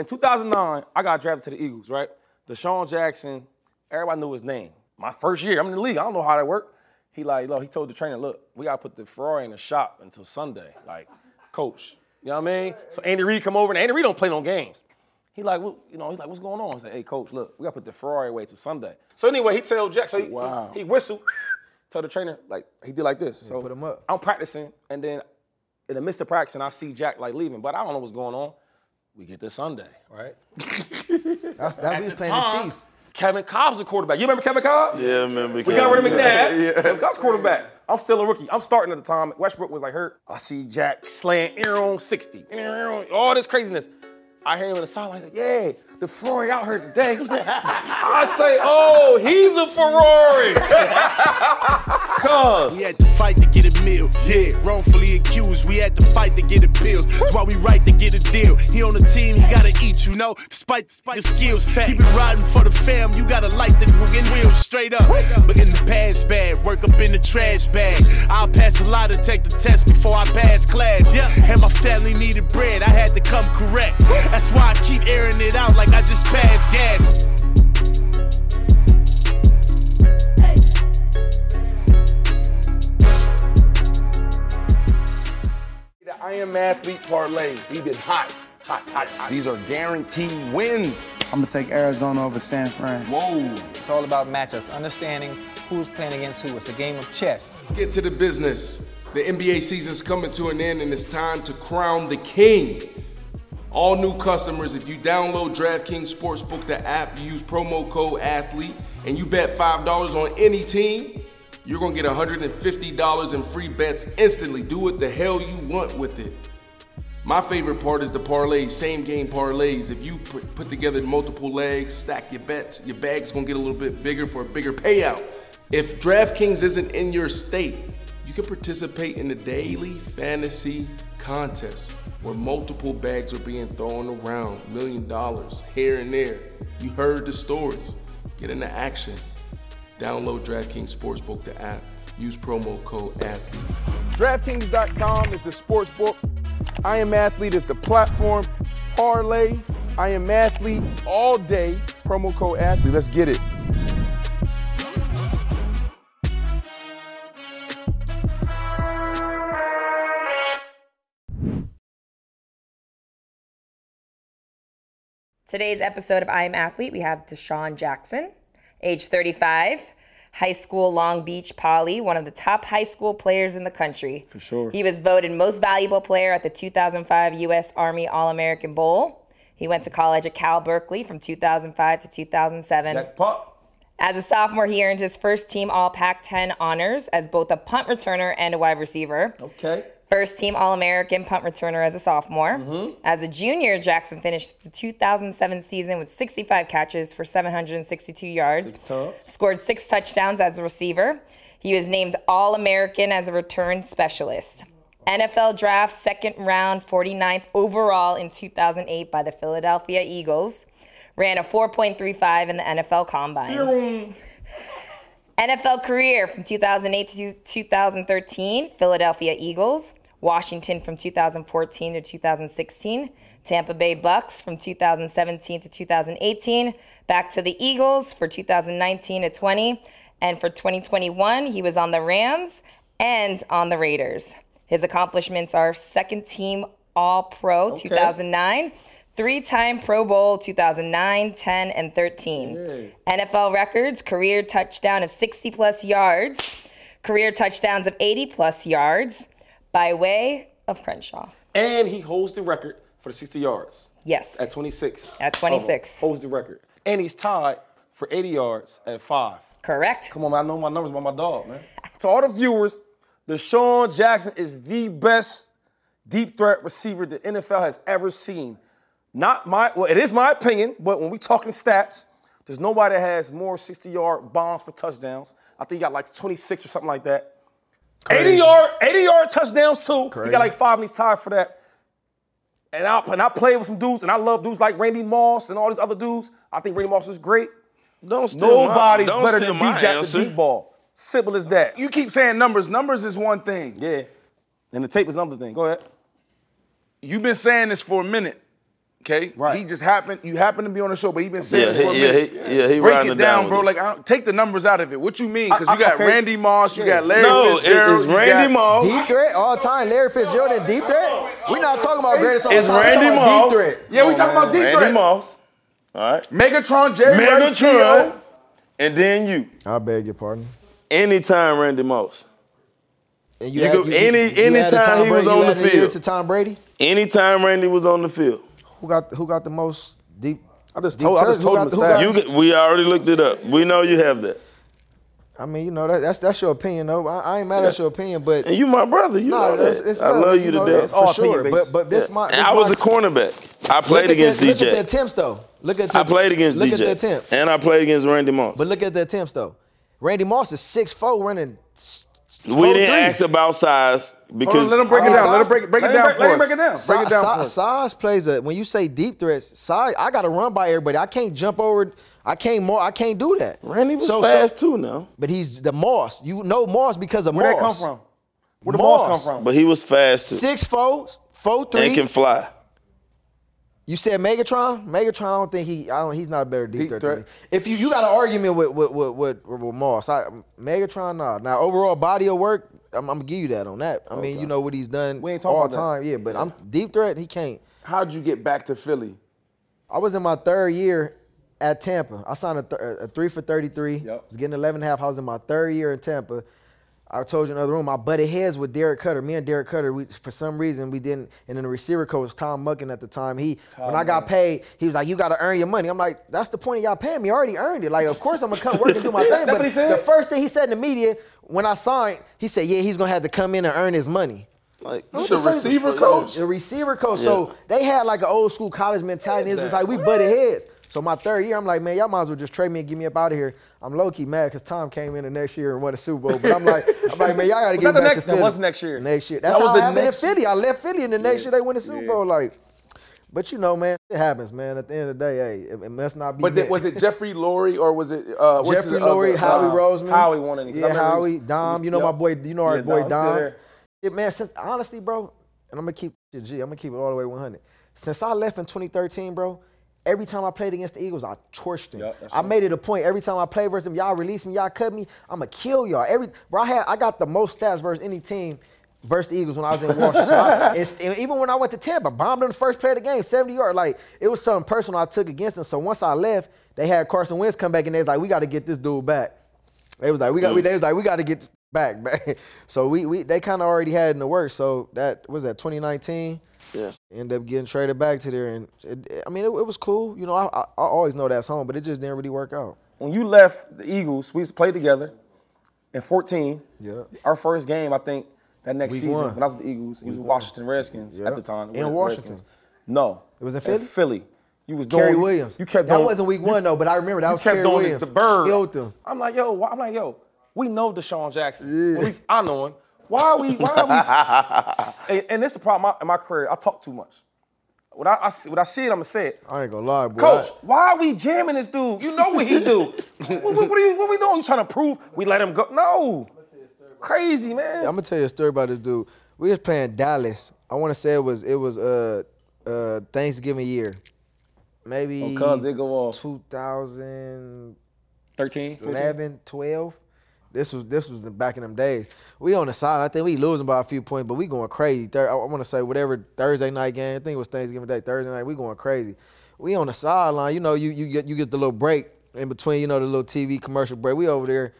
In 2009, I got drafted to the Eagles, right? DeSean Jackson, everybody knew his name. My first year, I'm in the league. I don't know how that worked. He like, look, he told the trainer, look, we gotta put the Ferrari in the shop until Sunday. Like, coach, you know what I mean? So Andy Reid come over, and Andy Reid don't play no games. He like, well, you know, he's like, what's going on? I said, hey, coach, look, we gotta put the Ferrari away till Sunday. So anyway, he tell Jack, so he, Wow. he whistled, tell the trainer, like, he did like this. so put him up. I'm practicing, and then in the midst of practicing, I see Jack like leaving, but I don't know what's going on. We get to Sunday, right? That's that we was the playing time, the Chiefs. Kevin Kolb's the quarterback. You remember Kevin Kolb? Yeah, I remember. We got rid of McNabb. Yeah. Kevin Kolb's quarterback. I'm still a rookie. I'm starting at the time. Westbrook was like hurt. I see Jack slaying Aaron 60. All this craziness. I hear him in the sideline. He's like, yeah, the Ferrari out here today. I say, oh, he's a Ferrari. Cuz. We had to fight to get a meal. Yeah, wrongfully accused. We had to fight to get appeals. That's why we right to get a deal. He on the team, he gotta eat, you know. Despite the skills, fat. he been riding for the fam. You gotta light the wing wheels straight up. But in the past bag, work up in the trash bag. I'll pass a lot to take the test before I pass class. Yeah, and my family needed bread. I had to come correct. That's why I keep airing it out like I just passed gas. The I am athlete parlay. We've been hot, hot, hot, hot. These are guaranteed wins. I'm gonna take Arizona over San Fran. Whoa. It's all about matchups, understanding who's playing against who. It's a game of chess. Let's get to the business. The NBA season's coming to an end and it's time to crown the king. All new customers, if you download DraftKings Sportsbook, the app, you use promo code ATHLETE, and you bet $5 on any team, you're gonna get $150 in free bets instantly. Do what the hell you want with it. My favorite part is the parlays, same game parlays. If you put, together multiple legs, stack your bets, your bag's gonna get a little bit bigger for a bigger payout. If DraftKings isn't in your state, you can participate in the daily fantasy contest where multiple bags are being thrown around, million dollars here and there. You heard the stories. Get into action. Download DraftKings Sportsbook, the app. Use promo code ATHLETE. DraftKings.com is the sportsbook. I am athlete is the platform. Parlay. I am athlete all day. Promo code athlete. Let's get it. Today's episode of I Am Athlete, we have DeSean Jackson, age 35, high school Long Beach Poly, one of the top high school players in the country. For sure. He was voted most valuable player at the 2005 U.S. Army All American Bowl. He went to college at Cal Berkeley from 2005 to 2007. Jack Pop. As a sophomore, he earned his first team All Pac 10 honors as both a punt returner and a wide receiver. Okay. First team All American punt returner as a sophomore. Mm-hmm. As a junior, Jackson finished the 2007 season with 65 catches for 762 yards. Six. Scored six touchdowns as a receiver. He was named All American as a return specialist. NFL draft second round, 49th overall in 2008 by the Philadelphia Eagles. Ran a 4.35 in the NFL Combine. NFL career from 2008 to 2013, Philadelphia Eagles. Washington from 2014 to 2016. Tampa Bay Bucks from 2017 to 2018. Back to the Eagles for 2019 to 20. And for 2021, he was on the Rams and on the Raiders. His accomplishments are second team All Pro 2009, three time Pro Bowl 2009, 10, and 13. NFL records career touchdown of 60 plus yards, career touchdowns of 80 plus yards by way of Crenshaw. And he holds the record for the 60 yards Yes. at 26. At 26. Holds the record. And he's tied for 80 yards at five. Correct. Come on, man. I know my numbers by my dog, man. to all the viewers, DeSean Jackson is the best deep threat receiver the NFL has ever seen. Not my, well, it is my opinion, but when we talking stats, there's nobody that has more 60-yard bombs for touchdowns. I think he got like 26 or something like that. 80 yard, 80 yard touchdowns too. He got like five and he's tied for that. And I and I played with some dudes, and I love dudes like Randy Moss and all these other dudes. I think Randy Moss is great. Don't steal Nobody's my, don't better steal than my DJ the answer. deep ball. Simple as that. You keep saying numbers. Numbers is one thing. Yeah. And the tape is another thing. Go ahead. You've been saying this for a minute. Okay. Right. He just happened. You happen to be on the show, but he been saying Yeah, this for a he- yeah, minute. he- yeah, he Break it it down, down bro. Like, I take the numbers out of it. What you mean? Because you got okay, Randy Moss, you got Larry No, Fitzgerald, it's Randy got- Moss. Deep threat all time. Larry Fitzgerald and deep threat. We're not talking about greatest all It's time. We're talking Randy about Moss. Deep threat. Yeah, we talking about deep Randy threat. Moss. All right. Megatron, Jerry Rice, Megatron. Trio. And then you. I beg your pardon. Anytime Randy Moss. And You go- any- added anytime Tom he was Brady- on you the a year field. to Tom Brady. Anytime Randy was on the field. Who got who got the most deep? I just deep told, I just told Who him got- who stats. You we already looked it up. We know you have that. I mean, you know that, that's that's your opinion, though. I, I ain't mad at your opinion, but And you my brother. You no, know that. it's I love you you to death. that's all for sure. But but this Yeah. my And I was my- a cornerback. I played against the, DJ. Look at the attempts though. Look at the, I played against look DJ. Look at the attempts. And I played against Randy Moss. But look at the attempts though. Randy Moss is six four running. S- s- we didn't 4'3". ask about size because on, let him break it Size- down. Let him break it, break it Let him down break- for let him us. break it down. Break it down si- for us. size plays a when you say deep threats. Size, I got to run by everybody. I can't jump over. I can't more. I can't do that. Randy was So- so- fast too now. But he's the Moss. You know Moss because of Where that come Moss. from? Where the Moss come from? But he was fast too. Six four, four three. and can fly. You said Megatron. Megatron. I don't think he. I don't. He's not a better deep, Deep threat, threat. than me. If you you got an argument with with with, with, with Moss, I, Megatron. Nah. Now overall body of work, I'm, I'm gonna give you that on that. I mean, you know what he's done We ain't all about that. time. Yeah, but I'm deep threat. He can't. How'd you get back to Philly? I was in my third year at Tampa. I signed a, th- a three for 33. Yep. Was getting 11 and a half. I was in my third year in Tampa. I told you in the other room, I butted heads with Dirk Koetter. Me and Dirk Koetter, we, for some reason, we didn't. And then the receiver coach, Tom Muckin at the time, he when I got paid, he was like, "You got to earn your money." I'm like, "That's the point of y'all paying me. I already earned it. Like, of course I'm gonna come work and do my thing." But what he said? the first thing he said in the media when I signed, he said, "Yeah, he's gonna have to come in and earn his money." Like You the receiver coach? The receiver coach. So they had like an old school college mentality. It was like we butted heads. So my third year, I'm like, man, y'all might as well just trade me and get me up out of here. I'm low key mad because Tom came in the next year and won a Super Bowl. But I'm like, I'm like, man, y'all got to Was get back next- to that was next year. Next year. That's That was how the it happened in Philly. I left Philly and the next year they win the Super Bowl. Like, but you know, man, it happens, man. At the end of the day, hey, it, it must not be. But then, was it Jeffrey Lurie or was it uh, what's Jeffrey Lurie, Howie uh, Roseman? Howie won it, I Yeah, Howie, was- Dom. you know my boy. You know our Yeah, boy Dom. Yeah, man. Since honestly, bro, and I'm gonna keep it G. I'm gonna keep it all the way 100. Since I left in 2013, bro, every time I played against the Eagles, I torched them. Yep, I true. made it a point every time I played versus them. Y'all release me, y'all cut me. I'ma kill y'all. Every bro, I had I got the most stats versus any team. Versus the Eagles when I was in Washington. So I- and even when I went to Tampa, bombed them the first play of the game, 70 yards. Like it was something personal I took against them. So once I left, they had Carson Wentz come back and they was like, we got to get this dude back. They was like, we got. We, they was like, we got to get this back, back. So we, we they kind of already had it in the works. So that was that 2019. Ended up getting traded back to there, and it, I mean, it, it was cool. You know, I, I, I always know that's home, but it just didn't really work out. When you left the Eagles, we used to play together in 14. Yeah. Our first game, I think, that next Week season, one. when I was with the Eagles, it was with Washington Redskins Yeah. at the time. In Washington. Redskins. No. It was in Philly? Philly. You was doing Cary Williams. You kept that doing, wasn't week one though, but I remember that you was kept Cary doing Williams. the bird. Killed him. I'm like, yo, I'm like, yo, we know DeSean Jackson. Yeah, At least I know him. Why are we? Why are we? and, and this is the problem in my career. I talk too much. When I, I see, when I see it, I'm gonna say it. I ain't gonna lie, boy. Coach, why are we jamming this dude? You know what he do. what, what, what, are you, what we doing? You trying to prove we let him go? No. Crazy, man. I'm gonna tell you a story about this dude. We was playing Dallas. I want to say it was it was uh uh Thanksgiving year, maybe Oh, Cubs did go off. 2011, 13, 14? 12. This was this was the back in them days. We on the side. I think we losing by a few points, but we going crazy. Thir- I want to say whatever Thursday night game. I think it was Thanksgiving Day. Thursday night, we going crazy. We on the sideline. You know, you you get you get the little break in between. You know, the little TV commercial break. We over there.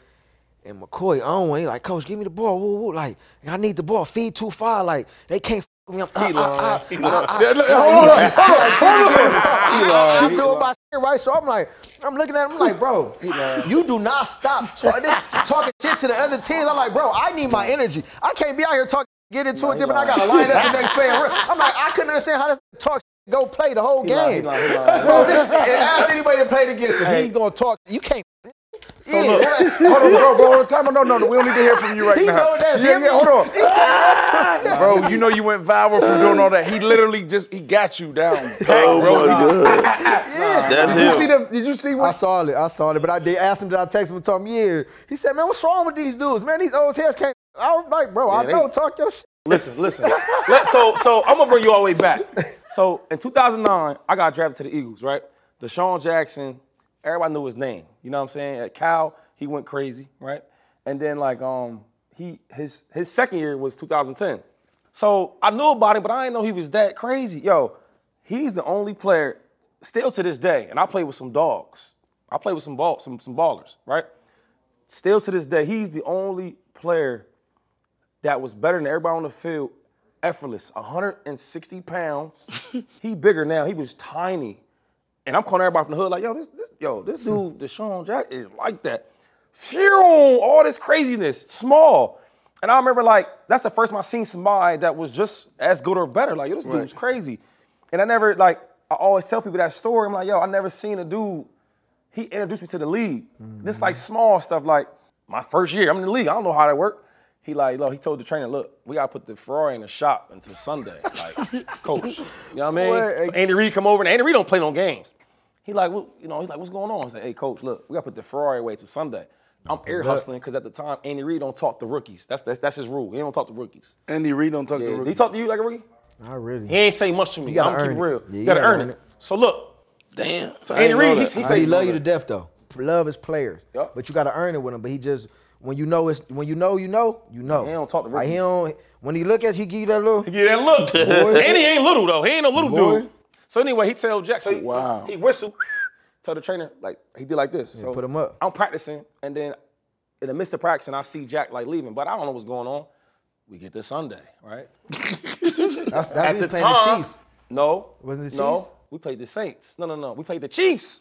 And McCoy on he like, Coach, give me the ball. Woo, woo. Like, I need the ball. Feed too far. Like, they can't f- me up. Uh, uh, uh, He lying. He lying. Hold on, hold on, hold on. I'm He doing shit right. So I'm like, I'm looking at him like, bro, you do not stop talk, this, talking shit to the other teams. I'm like, bro, I need my energy. I can't be out here talking, get into it, then I gotta line up the next play. I'm like, I couldn't understand how this talk go play the whole He game. he lying, he lying. Bro, this ask anybody to play against him. He ain't gonna talk. You can't. So look, hold on, bro, bro, hold on, time. No, no, no, we don't need to hear from you right He now. know that's yeah, him. yeah, hold on. bro, you know you went viral from doing all that. He literally just, he got you down. Oh, bro. my He- God. Yeah. That's Did you see the, did you see I saw it. I saw it. But I did ask him. Did I text him and told him? Yeah. He said, "Man, what's wrong with these dudes? Man, these old heads can't." I was like, "Bro, I they- know. Talk your shit." Listen, listen. Let- so, so I'm gonna bring you all the way back. So in 2009, I got drafted to the Eagles, right? DeSean Jackson, everybody knew his name. You know what I'm saying? At Cal, he went crazy, right? And then like um, he his his second year was 2010. So I knew about him, but I didn't know he was that crazy. Yo, he's the only player still to this day, and I play with some dogs. I play with some ball, some some ballers, right? Still to this day, he's the only player that was better than everybody on the field, effortless, 160 pounds. he bigger now. He was tiny. And I'm calling everybody from the hood like, yo, this, this yo, this dude, DeSean Jack, is like that. Phew, all this craziness, small. And I remember like, that's the first time I seen somebody that was just as good or better. Like, yo, this dude's crazy. And I never, like, I always tell people that story. I'm like, yo, I never seen a dude he introduced me to the league. This mm-hmm. like small stuff, like my first year, I'm in the league. I don't know how that worked. He like, look, he told the trainer, look, we gotta put the Ferrari in the shop until Sunday. Like, coach. You know what I mean? What? So Andy Reid come over, and Andy Reid don't play no games. He like, well, you know, he's like, what's going on? I said, hey, coach, look, we gotta put the Ferrari away till Sunday. I'm air hustling because at the time Andy Reid don't talk to rookies. That's that's that's his rule. He don't talk to rookies. Andy Reid don't talk Yeah. to Did he talk to you like a rookie? Not really. He ain't say much to me. You gotta I'm keep real. Yeah, you gotta, earn, it. So look, Damn. so Andy didn't Reid, he, that. he How say he love you to death though. Love his players. Yup. But you got to earn it with him. But he just when you know it's when you know you know you know. He don't talk to Like he don't. When he look at you, he give you that little. Yeah, that look. Boy. and he ain't little though. He ain't a little Boy. dude. So anyway, he tell Jack. So he, Wow. he whistled. Tell the trainer like he did like this. so put him up. I'm practicing, and then in the midst of practicing, I see Jack like leaving, but I don't know what's going on. We get to Sunday, right? That's, that's At the playing time, the Chiefs. no, Wasn't it the no, we played the Saints. No, no, no, we played the Chiefs.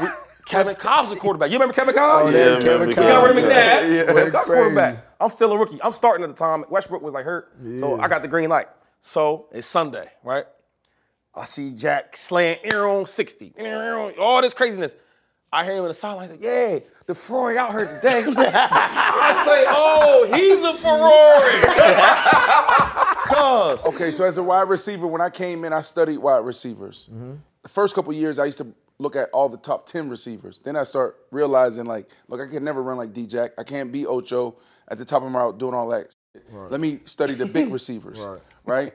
We- Kevin Kolb's the quarterback. You remember Kevin Kolb? Oh, Yeah, that Kevin man, You Kolb. got rid of Yeah. McNabb. Yeah. Kevin Kolb's Crazy. quarterback. I'm still a rookie. I'm starting at the time. Westbrook was like hurt, so I got the green light. So it's Sunday, right? I see Jack slaying Aaron 60, all this craziness. I hear him in the sideline. He's like, "Yeah, the Ferrari out here today." I say, "Oh, he's a Ferrari." Cause Okay, so as a wide receiver, when I came in, I studied wide receivers. Mm-hmm. The first couple years, I used to look at all the top 10 receivers. Then I start realizing, like, look, I can never run like D Jack. I can't be Ocho at the top of my route doing all that. shit. Let me study the big receivers, right?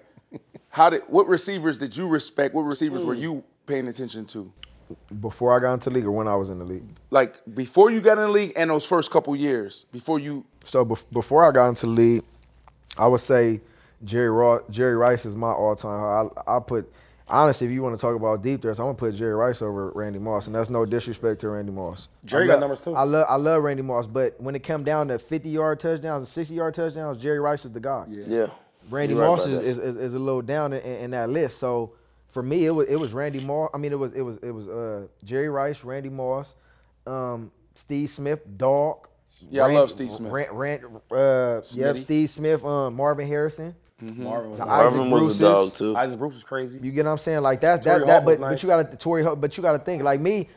How did what receivers did you respect? What receivers were mm. you paying attention to? Before I got into the league or when I was in the league. Like before you got in the league and those first couple years, before you So bef- before I got into the league, I would say Jerry Jerry Rice is my all-time. I, I put honestly, if you want to talk about deep threats, I'm gonna put Jerry Rice over Randy Moss, and that's no disrespect to Randy Moss. Jerry I got love- numbers, too. I love I love Randy Moss, but when it come down to 50-yard touchdowns and 60-yard touchdowns, Jerry Rice is the guy. Yeah. Randy You're right Moss about is, that. is, is, is a little down in, in that list. So for me, it was it was Randy Moss. I mean, it was it was it was uh, Jerry Rice, Randy Moss, um, Steve Smith, Dog. Yeah, I love Steve Smith. Rand, Rand, uh, yep, Steve Smith, um, Marvin Harrison. Mm-hmm. Marvin was, The Isaac, Marvin was a dog too. Isaac Bruce was crazy. You get what I'm saying? Like that's that Torry that Holt was but, but you gotta Torry Holt, but you gotta think like me.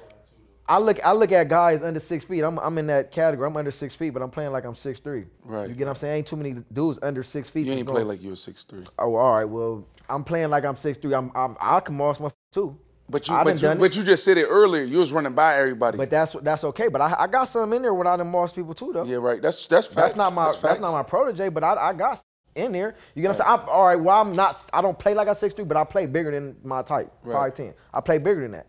I look I look at guys under six feet. I'm I'm in that category. I'm under six feet, but I'm playing like I'm six three. Right. You get what I'm saying? Ain't too many dudes under six feet. you ain't play like you're six three. Oh, all right. Well, I'm playing like I'm six three. I'm, I'm I can mark my f- too. But you I but you but you just said it earlier. You was running by everybody. But that's that's okay. But I, I got some in there without them Moss people too though. yeah, right. That's that's facts. that's not my that's, facts. not my protege. But I, I got in there. You get what I'm saying? I, all right. Well, I'm not. I don't play like a six three, but I play bigger than my type. Right. Five ten. I play bigger than that.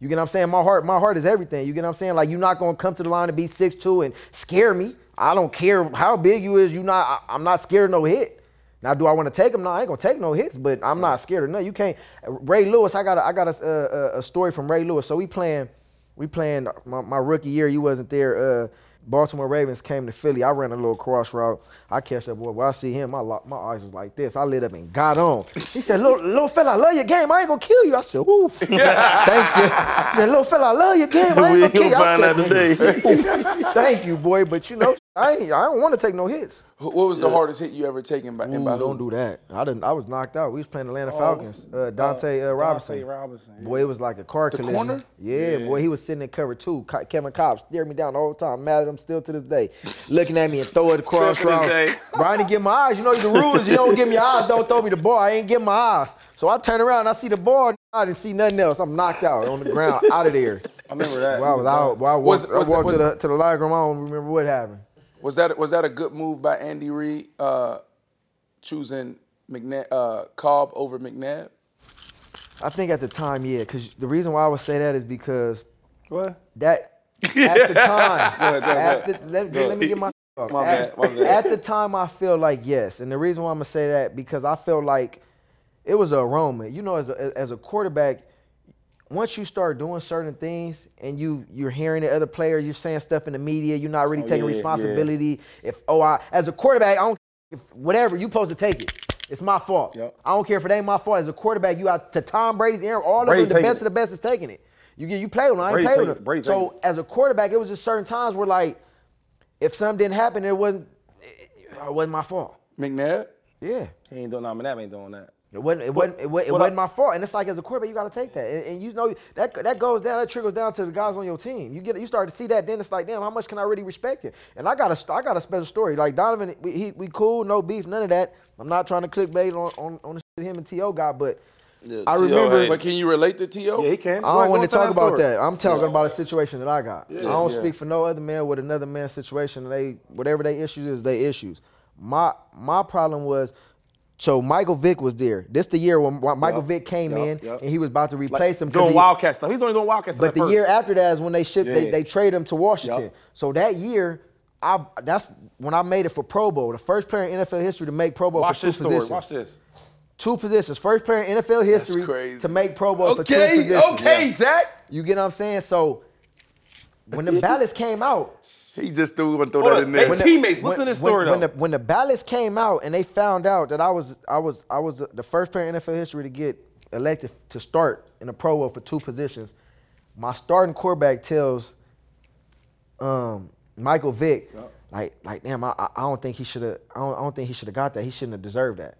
You get what I'm saying? My heart, my heart is everything. You get what I'm saying? Like you're not gonna come to the line and be six two and scare me. I don't care how big you is. You not. I, am not scared of no hit. Now, do I want to take him? No, I ain't gonna take no hits, but I'm not scared of no. You can't. Ray Lewis, I got a, I got a, a, a story from Ray Lewis. So we playing, we playing my, my rookie year. You wasn't there. Uh, Baltimore Ravens came to Philly. I ran a little cross route. I catch that boy. When I see him, my my eyes was like this. I lit up and got on. He said, "Little, little fella, I love your game. I ain't gonna kill you." I said, "Ooh, thank you." He said, "Little fella, I love your game. I ain't gonna kill you." I said, "Thank you, boy." But you know, I ain't, I don't want to take no hits. What was the hardest hit you ever taken by? Ooh, and by don't who? do that. I didn't. I was knocked out. We was playing Atlanta Oh, Falcons. what's- Uh, Dunta uh, Robinson. Dunta Robinson, yeah. Boy, it was like a car The collision. corner? Yeah, boy, he was sitting in cover two. Kevin Kolb stared me down the whole time. Mad at him still to this day, looking at me and throw it across Still to this route. day. Bro, I didn't give my eyes. You know the rule is you don't give me eyes. Don't throw me the ball. I ain't give my eyes. So I turn around. I see the ball. I didn't see nothing else. I'm knocked out on the ground, out of there. I remember that. Boy, I was out. Boy, I Was- walked, was- I walked was- to the to the locker room. I don't remember what happened. Was that was that a good move by Andy Reid uh, choosing McNabb, uh, Kolb over McNabb? I think at the time, yeah, because the reason why I would say that is because What? that at the time, Go ahead, go ahead, at the- let, let me get my. My at, bad, my bad. at the time, I feel like yes, and the reason why I'm gonna say that because I feel like it was a aroma. You know, as a as a quarterback, once you start doing certain things and you you're hearing the other players, you're saying stuff in the media, you're not really Oh, taking yeah, yeah. responsibility. If oh, I as a quarterback, I don't if whatever you supposed to take it. It's my fault. Yep. I don't care if it ain't my fault. As a quarterback, you out to Tom Brady's Aaron, all Brady of them, the best it. of the best is taking it. You get you play with them. I ain't Brady play with them. it. Brady so as a quarterback, it was just certain times where like, if something didn't happen, it wasn't it wasn't my fault. McNabb? Yeah. He ain't doing nah, McNabb ain't doing that. It wasn't. It wasn't. It, wa- it wasn't I- my fault. And it's like as a quarterback, you got to take that. And, and you know that that goes down. That trickles down to the guys on your team. You get. You start to see that. Then it's like, damn, how much can I really respect it? And I got a. I got a special story. Like Donovan, we, he, we cool, no beef, none of that. I'm not trying to clickbait on on, on the him and To guy, but I remember. But can you relate to To? Yeah, he can. I don't want to talk about story. that. I'm talking about a situation that I got. I don't yeah. speak for no other man with another man's situation. They whatever they issues is they issues. My my problem was. So Michael Vick was there. This the year when Michael Yup, Vick came yup, in yup. and he was about to Like, replace him. 'cause doing the- Wildcat stuff. He's only doing Wildcat stuff. But the first. year after that is when they shipped. They, Yeah. they trade him to Washington. So that year, I that's when I made it for Pro Bowl. The first player in NFL history to make Pro Bowl Watch for two this story. positions. Watch this. Two positions. First player in NFL history to make Pro Bowl for two Okay, positions. okay, Jack. You get what I'm saying? So when the ballots came out, He just threw and throw Hold that up. in Hey, there. When the- teammates, listen to this story, when though. the, when the ballots came out and they found out that I was I was I was the first player in NFL history to get elected to start in the Pro Bowl for two positions, my starting quarterback tells um, Michael Vick like like damn I I I don't think he should have I don't, I don't think he should have got that he shouldn't have deserved that.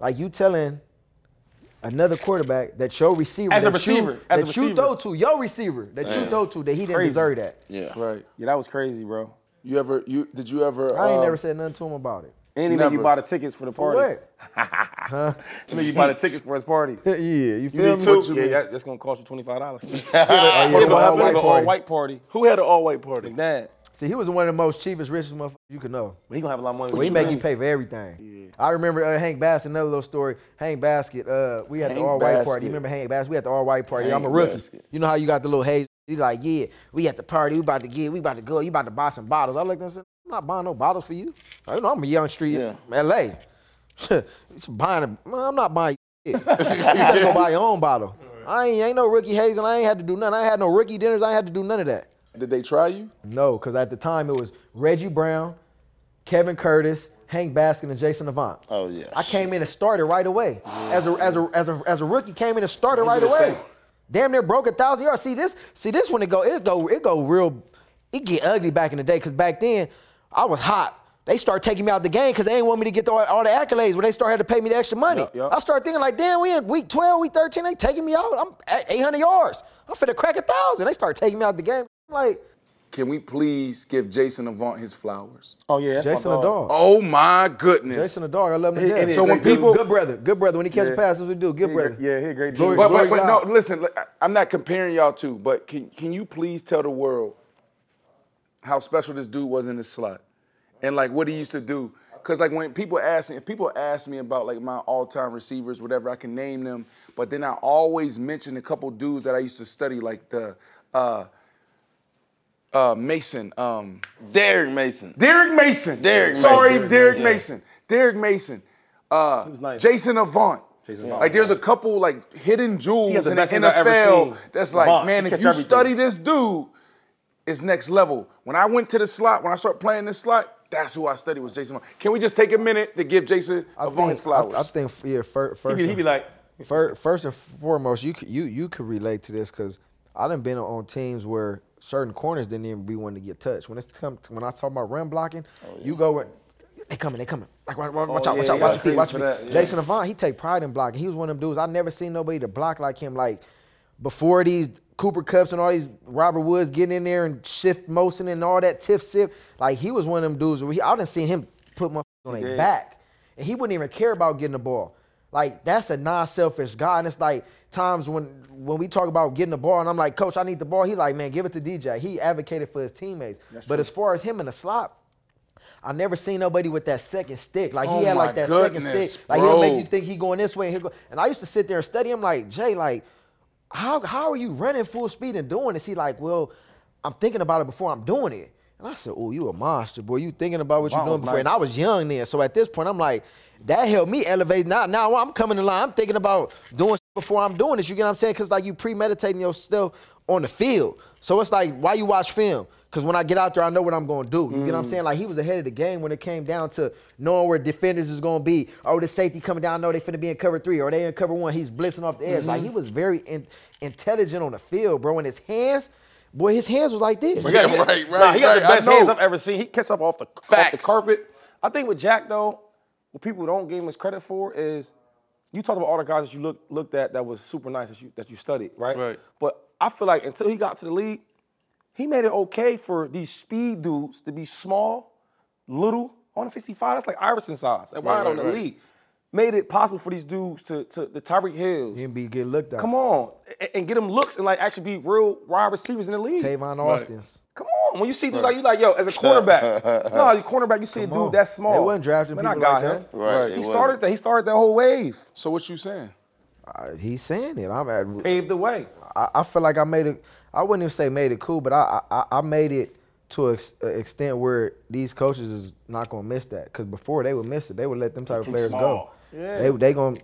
Like you telling another quarterback that your receiver As a that receiver, you, as a that you throw to your receiver that you throw to that he didn't Crazy. deserve that. Yeah. Right. Yeah, that was crazy, bro. You ever you did you ever I ain't uh, never said nothing to him about it. And he made you Never. buy the tickets for the For party. what? He made you buy the tickets for his party. yeah, you You feel need me? two? You Yeah, mean? that, that's gonna cost you twenty five dollars. Oh, yeah, What for about all an white all party. white party? who had an all white party? McNabb. See, he was one of the most cheapest, richest motherfuckers you could know. But he gonna have a lot of money. Well, he make you pay for everything. Yeah. I remember uh, Hank Bass, another little story. Hank Baskett, uh, we had the all white party. You remember Hank Baskett? We had the all white party. I'm a rookie. Baskett. You know how you got the little haze? He's like, yeah, we at the party. We about to get, we about to go. You about to buy some bottles. I looked at him and said, I'm not buying no bottles for you. I know I'm a young street, Yeah. LA. It's buying a, I'm not buying you gotta go buy your own bottle. I ain't, ain't no rookie hazing. I ain't had to do nothing. I ain't had no rookie dinners. I ain't had to do none of that. Did they try you? No, because at the time it was Reggie Brown, Kevin Curtis, Hank Baskett, and Jason Avant. Oh yeah. I came in and started right away. As a as a as a as a rookie, came in and started right away. Damn near broke a thousand yards. See this? See this when it go it go it go real. It get ugly back in the day because back then I was hot. They start taking me out the game because they ain't want me to get the, all the accolades, but they start having to pay me the extra money. Yup, yup. I start thinking like, damn, we in week 12, week 13, they taking me out. I'm at 800 yards. I'm finna crack a thousand. They start taking me out the game. I'm like, Can we please give Jason Avant his flowers? Oh yeah, that's Jason my the dog. dog. Oh my goodness. Jason the dog, I love him to He- death. So when Like, good- people- good brother, good brother. When he catches Yeah. passes, we do. Good He brother. Yeah, he a great Glory- dude. But, glory but, but no, listen, I- I'm not comparing y'all two, but can, can you please tell the world how special this dude was in the slot? And like what he used to do? Cause like when people ask me, if people ask me about like my all-time receivers, whatever, I can name them, but then I always mention a couple dudes that I used to study, like the uh uh, Mason. Um, Derrick Mason. Derrick Mason. Derrick Sorry, Mason. Derrick Yeah. Mason. Derrick Mason. Uh, was nice. Jason Avant. Jason Avant Like was there's a couple like hidden jewels He had the in the best ever NFL. seen. That's like, Avant, man, if you everything. study this dude, it's next level. When I went to the slot, when I started playing this slot, that's who I studied was Jason. Avant. Can we just take a minute to give Jason I Avant his flowers? I, I think yeah. First, He be, he be like, First, first and foremost, you could, you you could relate to this because I done been on teams where certain corners didn't even be one to get touched. When it's come when I talk about run blocking, you go with they coming, they coming. Like watch, watch, watch Oh, out, yeah, watch out, watch your feet, watch your feet. yeah. Jason Avant, he take pride in blocking. He was one of them dudes. I never seen nobody to block like him. Like before these Cooper Kupps and all these Robert Woods getting in there and shift motion and all that tiff sip. Like he was one of them dudes where he, I done seen him put my on their back, and he wouldn't even care about getting the ball. Like that's a non-selfish guy, and it's like times when when we talk about getting the ball, and I'm like, Coach, I need the ball. He like, man, give it to DJ. He advocated for his teammates. but as far as him in the slot, I never seen nobody with that second stick. Like Oh he had like that goodness, second stick. Like he'll make you think he going this way and he'll go. And I used to sit there and study him like, Jay, like, how how are you running full speed and doing this? He like, well, I'm thinking about it before I'm doing it. And I said, oh, you a monster, boy. You thinking about what you're doing before. And. I was young then. So at this point, I'm like, that helped me elevate. Now, now I'm coming in line. I'm thinking about doing before I'm doing this. You get what I'm saying? Because like you premeditating yourself on the field. So it's like, why you watch film? Because when I get out there, I know what I'm going to do. You get what I'm saying? Like he was ahead of the game when it came down to knowing where defenders is going to be. Oh, the safety coming down. I know they finna be in cover three or they in cover one. He's blitzing off the edge. Like he was very in, intelligent on the field, bro. And his hands, boy, his hands was like this. yeah, right, right, nah, he got right. the best hands I've ever seen. He catch up off the, off the carpet. I think with Jack though, what people don't give him his credit for is you talked about all the guys that you look, looked at that was super nice that you that you studied, right? Right. But I feel like until he got to the league, he made it okay for these speed dudes to be small, little, on the 65. That's like Iverson size. And wide right, on the right. league. Made it possible for these dudes to to the Tyreek Hills. He didn't be get looked at. Come on, a- and get them looks and like actually be real wide receivers in the league. Tavon Austin's. Come on, when you see dudes like you like yo as a quarterback, no, you cornerback you see a dude on. that small. They wasn't drafting Man, I people got like him. that. Right, He it started that. He started that whole wave. so what you saying? Uh, he's saying it. I'm at, Paved the way. I, I feel like I made it. I wouldn't even say made it cool, but I I, I made it to an ex, a extent where these coaches is not gonna miss that. Because before they would miss it, they would let them type of too players go. small. Yeah. They they gonna.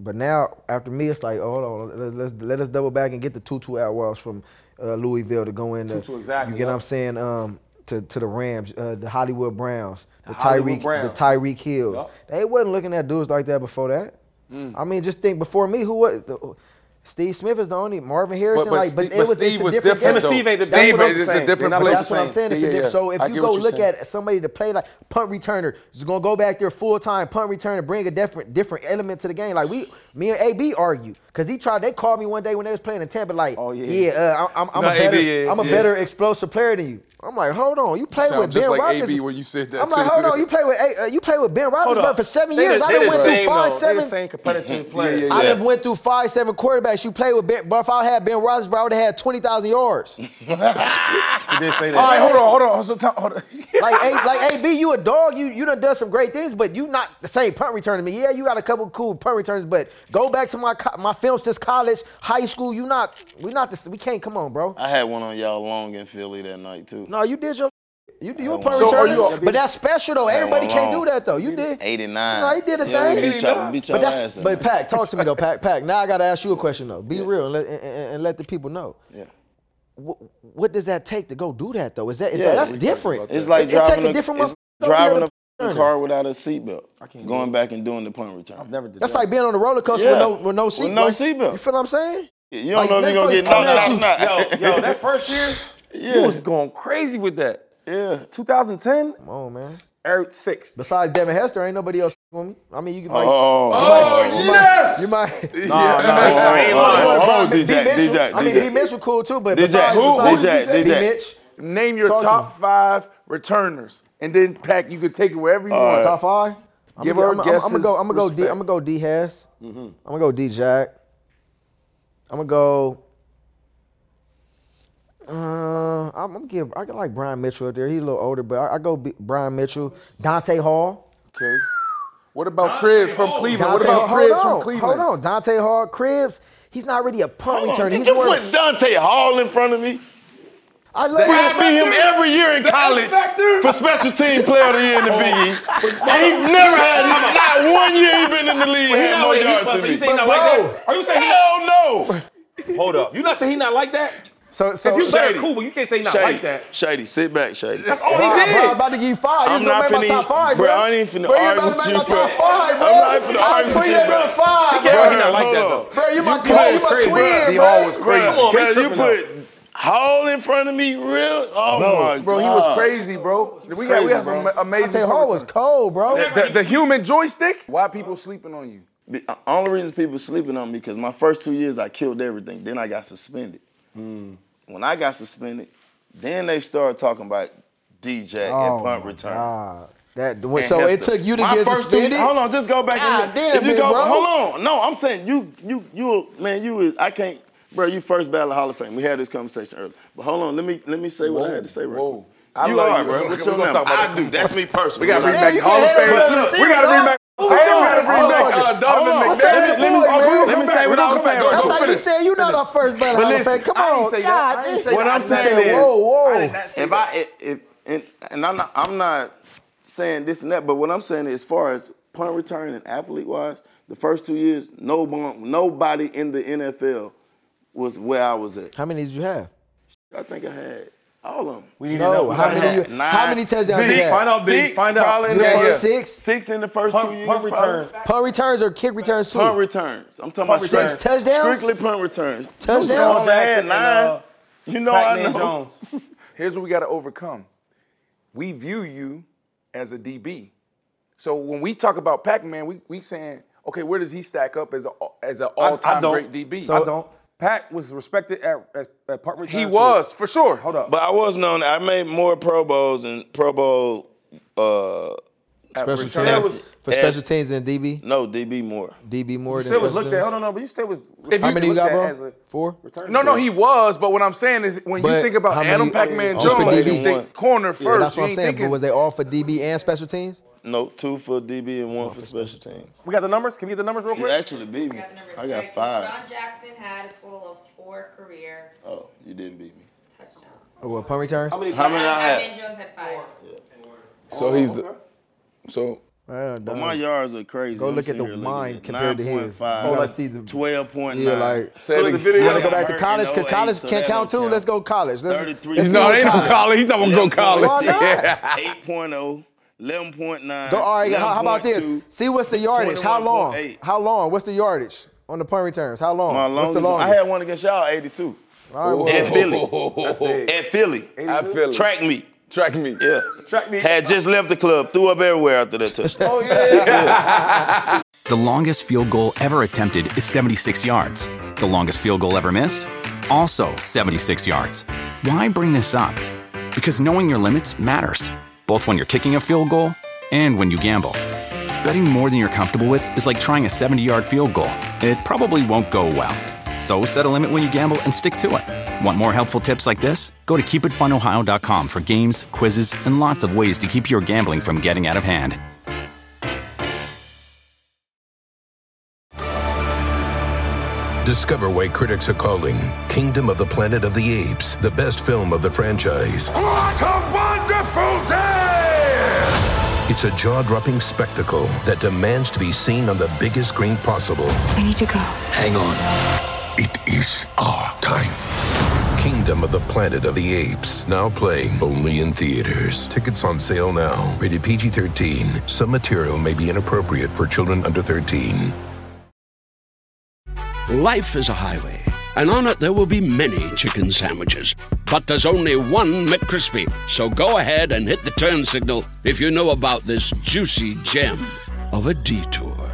But now after me, it's like, oh, hold on, let's, let's let us double back and get the Tutu out Atwells from uh, Louisville to go in. Tutu, exactly, You get what. I'm saying? Um, to, to the Rams, uh, the Hollywood Browns, the, Hollywood Tyreek, the Tyreek Hills. Yup. They wasn't looking at dudes like that before that. Mm. I mean, just think before me, who was the, Steve Smith is the only Marvin Harrison. But- but like, but Steve- it but was, Steve it's a was different different, game. Steve ain't the Steve that's what I'm is a different They're place. That's what I'm saying. It's Yeah, a different. yeah, So if I you go look saying. at somebody to play like punt returner, is gonna go back there full time punt returner, bring a different different element to the game. Like we, me and AB argue because he tried. They called me one day when they was playing in Tampa. Like, Oh, yeah. yeah, uh, I'm, I'm know a better, is, I'm a yeah. better explosive player than you. I'm like, hold on, you play sound with just Ben like Roethlisberger. AB when you said that, I'm like, hold on, you play with uh, you play with Ben Hold for seven years. I they done went through five, seven. same competitive players. I yeah. done went through five, seven quarterbacks. You play with Ben, but if I had Ben Roethlisberger, I would have had twenty thousand yards. He did say that. All right, hold on, hold on. So, hold on. like, A, like AB, you a dog. You you done done some great things, but you not the same punt return to me. Yeah, you got a couple cool punt returns, but go back to my co- my film since college, high school. You not we not the, we can't come on, bro. I had one on y'all long in Philly that night too. No, you did your you you a punt So returner, you- but that's special though. Everybody can't do that though. You did. 89. No, he did his yeah, thing. Beat y'all, beat y'all But that's that but. Pack, talk to me though, Pack. Pack. Now I gotta ask you a question though. Be real and let, and, and- and let the people know. Yeah. What, what does that take to go do that though? Is that, is Yeah, that that's we different? It's like it, it driving take a a, different it's motherfucker to go be driving able a to f***ing turn it. car without a seatbelt. I can't Going back and doing the punt return. I've never did that That's that. like being on a roller coaster Yeah. with no with no seat. With no seatbelt. You feel what I'm saying? You don't Like, know if you're gonna get knocked out or not. yo, yo, that first year, Yeah. he was going crazy with that. Yeah. 2010, Come on, man. Eric six. Besides Devin Hester, ain't nobody else with me. I mean, you can might, Oh, Oh, yes! you might. no, no, I ain't Oh, lying. oh, Hold on, DJ, DJ, I mean, DJ. D. Mitchell cool too, but DJ, besides, who? besides DJ, D. DJ. Mitch, Name your Talk top me. five returners, and then pack. You could take it wherever you All want. top five. I'm Give gonna, our I'm, I'm, I'm gonna go. I'm gonna go. guesses D, I'm gonna go D. Hess. Mm-hmm. I'm gonna go D. Jack. I'm gonna go. Uh, I'm, I'm gonna give. I like Brian Mitchell up there. He's a little older, but I, I go B, Brian Mitchell, Dante Hall. Okay. What about Cribbs from Cleveland? What about hold Cribbs on, from Cleveland? Hold on, Dante Hall, Cribbs. He's not really a punt Hold on, returner. Did He's you more. put Dante Hall in front of me? I love We you. beat him every year in college for special team player of the year in the Big East. And he never had, not one year he been in the league, He had not like- yards so than you me. say he not like that? Are you saying he not- Hell no. Hold up. You not saying he not like that? So, so if you better Shady. cool, but you can't say he not Shady, like that. Shady, sit back, Shady. That's all Bro, he did. bro, I'm about to give you five. You I'm gonna not make my finna- top five, bro, bro. I ain't finna Bro, you argue about to with make you, my bro. top five, bro. I'm not finna I argue put with you you, at number five, Yeah, bro. he not like Hold that on. Bro, you my You cousin, you my crazy, bro. twin, bro. Hall was crazy. Come on, man, because you put Hall in front of me, real? Oh my Bro, he was crazy, bro. We got we crazy, have some amazing. I say Hall was cold, bro. returns. the, the human joystick. Why people sleeping on you? The uh, only reason people sleeping on me because my first two years I killed everything. Then I got suspended. When I got suspended, then they started talking about DJ Oh, and punt my return. God. That, And so it took you to My get first two- suspended? hold on, just go back. God and damn, if you big go, bro. hold on. No, I'm saying you, you, you, man, you. was- I can't, bro. You first battle Hall of Fame. We had this conversation earlier. But hold on, let me let me say what I had to say. Right whoa. quick. I you love are, you. bro. We're What's your talk number? I do. That's me personally. We got to bring Damn, back you Hall of Fame. We got to bring back. Hold Hey, we on, got to bring back uh, Donovan. McNabb. Let me- let me- Oh, let me say what I was saying. Go, That's go like you finish. said you not our first battle. But Hall of listen, Come on. say that. God, I didn't say What. I'm saying is- Whoa, whoa. I did not say if. I if, if and I'm not I'm not saying this and that, but what I'm saying is, as far as punt return and athlete wise, the first two years, no one, nobody in the NFL was where I was at. How many did you have? I think I had all of them. We need No, to know. how many gotta you- know. how many touchdowns six, you had? Find out, Big. Six, Find out. probably in You the had first- six? Six in the first Punt- two years. punt probably. returns. Punt returns or kick returns too? Punt returns. I'm talking Punt about returns. Six touchdowns? Strictly punt returns. Touchdowns? Sean Sean had Jackson and nine. uh, you know I Pac-Man know. Jones. Here's what we got to overcome. We view you as a DB. So when we talk about Pac-Man, we we saying, okay, where does he stack up as a as an I- I all-time don't. great DB? I don't. Pat was respected at, at, at punt return. He too. was for sure. Hold up. But I was known. I made more Pro Bowls and Pro Bowl. Uh, Special return. teams. was- For as- special teams and DB? no, DB more. DB more You than still was special looked at. teams? Hold on, no, but you still was. How many you got, bro? As a Four? return No, no, he was. But what I'm saying is, when you think about how Adam many- Pac-Man Just for Jones, you think corner first. Yeah, that's you what I'm saying. thinking. But was they all for DB and special teams? No, two for DB and one for special teams. We got the numbers. Can we get the numbers real quick? You actually beat me. I got five. John Jackson had a total of four career Oh, you didn't beat me. touchdowns. Or what, punt returns? How many? How many I had? Pac-Man Jones had five. so he's oh, the, so Uh, But my yards are crazy. Go I'm look at the here looking mine at compared to his. 9.5, You gotta see the 12.9. Yeah, like Say it Look at the video. you wanna go back to college? in Cause college so can that count don't too. count. Let's go college. Let's, 33 let's No, what it ain't no college. college. He talking about go college. Why not? Yeah. 8.0, 11.9. Go, all right, how, how about this? 11.2. See what's the yardage? How long? 21.8. How long? What's the yardage on the punt returns? How long? My what's the longest, longest? I had one against y'all, 82. All right, At well, Philly. At Philly. I feel it. Track meet. Track me. Yeah. Track me. Had just left the club, threw up everywhere after that touchdown. Oh yeah. The longest field goal ever attempted is 76 yards. The longest field goal ever missed? Also 76 yards. Why bring this up? Because knowing your limits matters, both when you're kicking a field goal and when you gamble. Betting more than you're comfortable with is like trying a 70 yard field goal. It probably won't go well. So set a limit when you gamble and stick to it. Want more helpful tips like this? Go to keepitfunohio.com for games, quizzes, and lots of ways to keep your gambling from getting out of hand. Discover why critics are calling Kingdom of the Planet of the Apes the best film of the franchise. What a wonderful day! It's a jaw dropping spectacle that demands to be seen on the biggest screen possible. I need to go. Hang on. It is our time. Kingdom of the Planet of the Apes, now playing only in theaters. Tickets on sale now. Rated PG 13. Some material may be inappropriate for children under 13. Life is a highway, and on it there will be many chicken sandwiches. But there's only one McCrispy. So go ahead and hit the turn signal if you know about this juicy gem of a detour.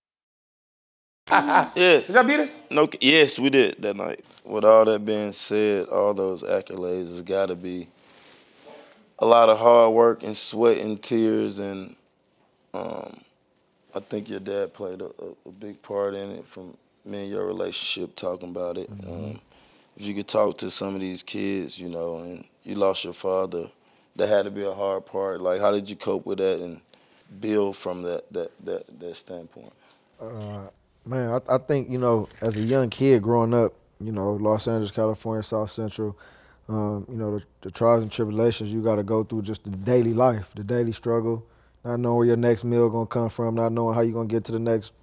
Yeah. Did y'all beat us? No, yes, we did that night. With all that being said, all those accolades, it's got to be a lot of hard work and sweat and tears, and um, I think your dad played a, a, big part in it. From me and your relationship, talking about it. Um, if you could talk to some of these kids, you know, and you lost your father, that had to be a hard part. Like, how did you cope with that and build from that that that, that standpoint? Uh, man, I, I think you know, as a young kid growing up, you know, Los Angeles, California, South Central, um, you know, the, the trials and tribulations you got to go through, just the daily life, the daily struggle, not knowing where your next meal gonna come from, not knowing how you gonna get to the next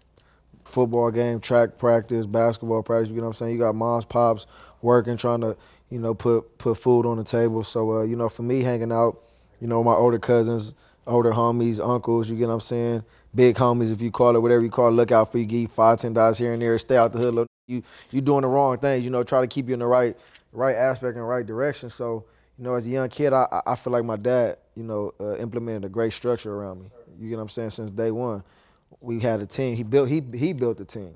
football game, track practice, basketball practice. You know what I'm saying? You got moms, pops working, trying to, you know, put put food on the table. So, uh, you know, for me, hanging out, you know, my older cousins, older homies, uncles. You get what I'm saying? Big homies, if you call it whatever you call it. Look out for you. Give you five, ten dollars here and there. Stay out the hood. Look, you you doing the wrong things. You know, try to keep you in the right right aspect and right direction. So, you know, as a young kid, I I feel like my dad, you know, uh, implemented a great structure around me. You get what I'm saying? Since day one, we had a team. He built he he built the team.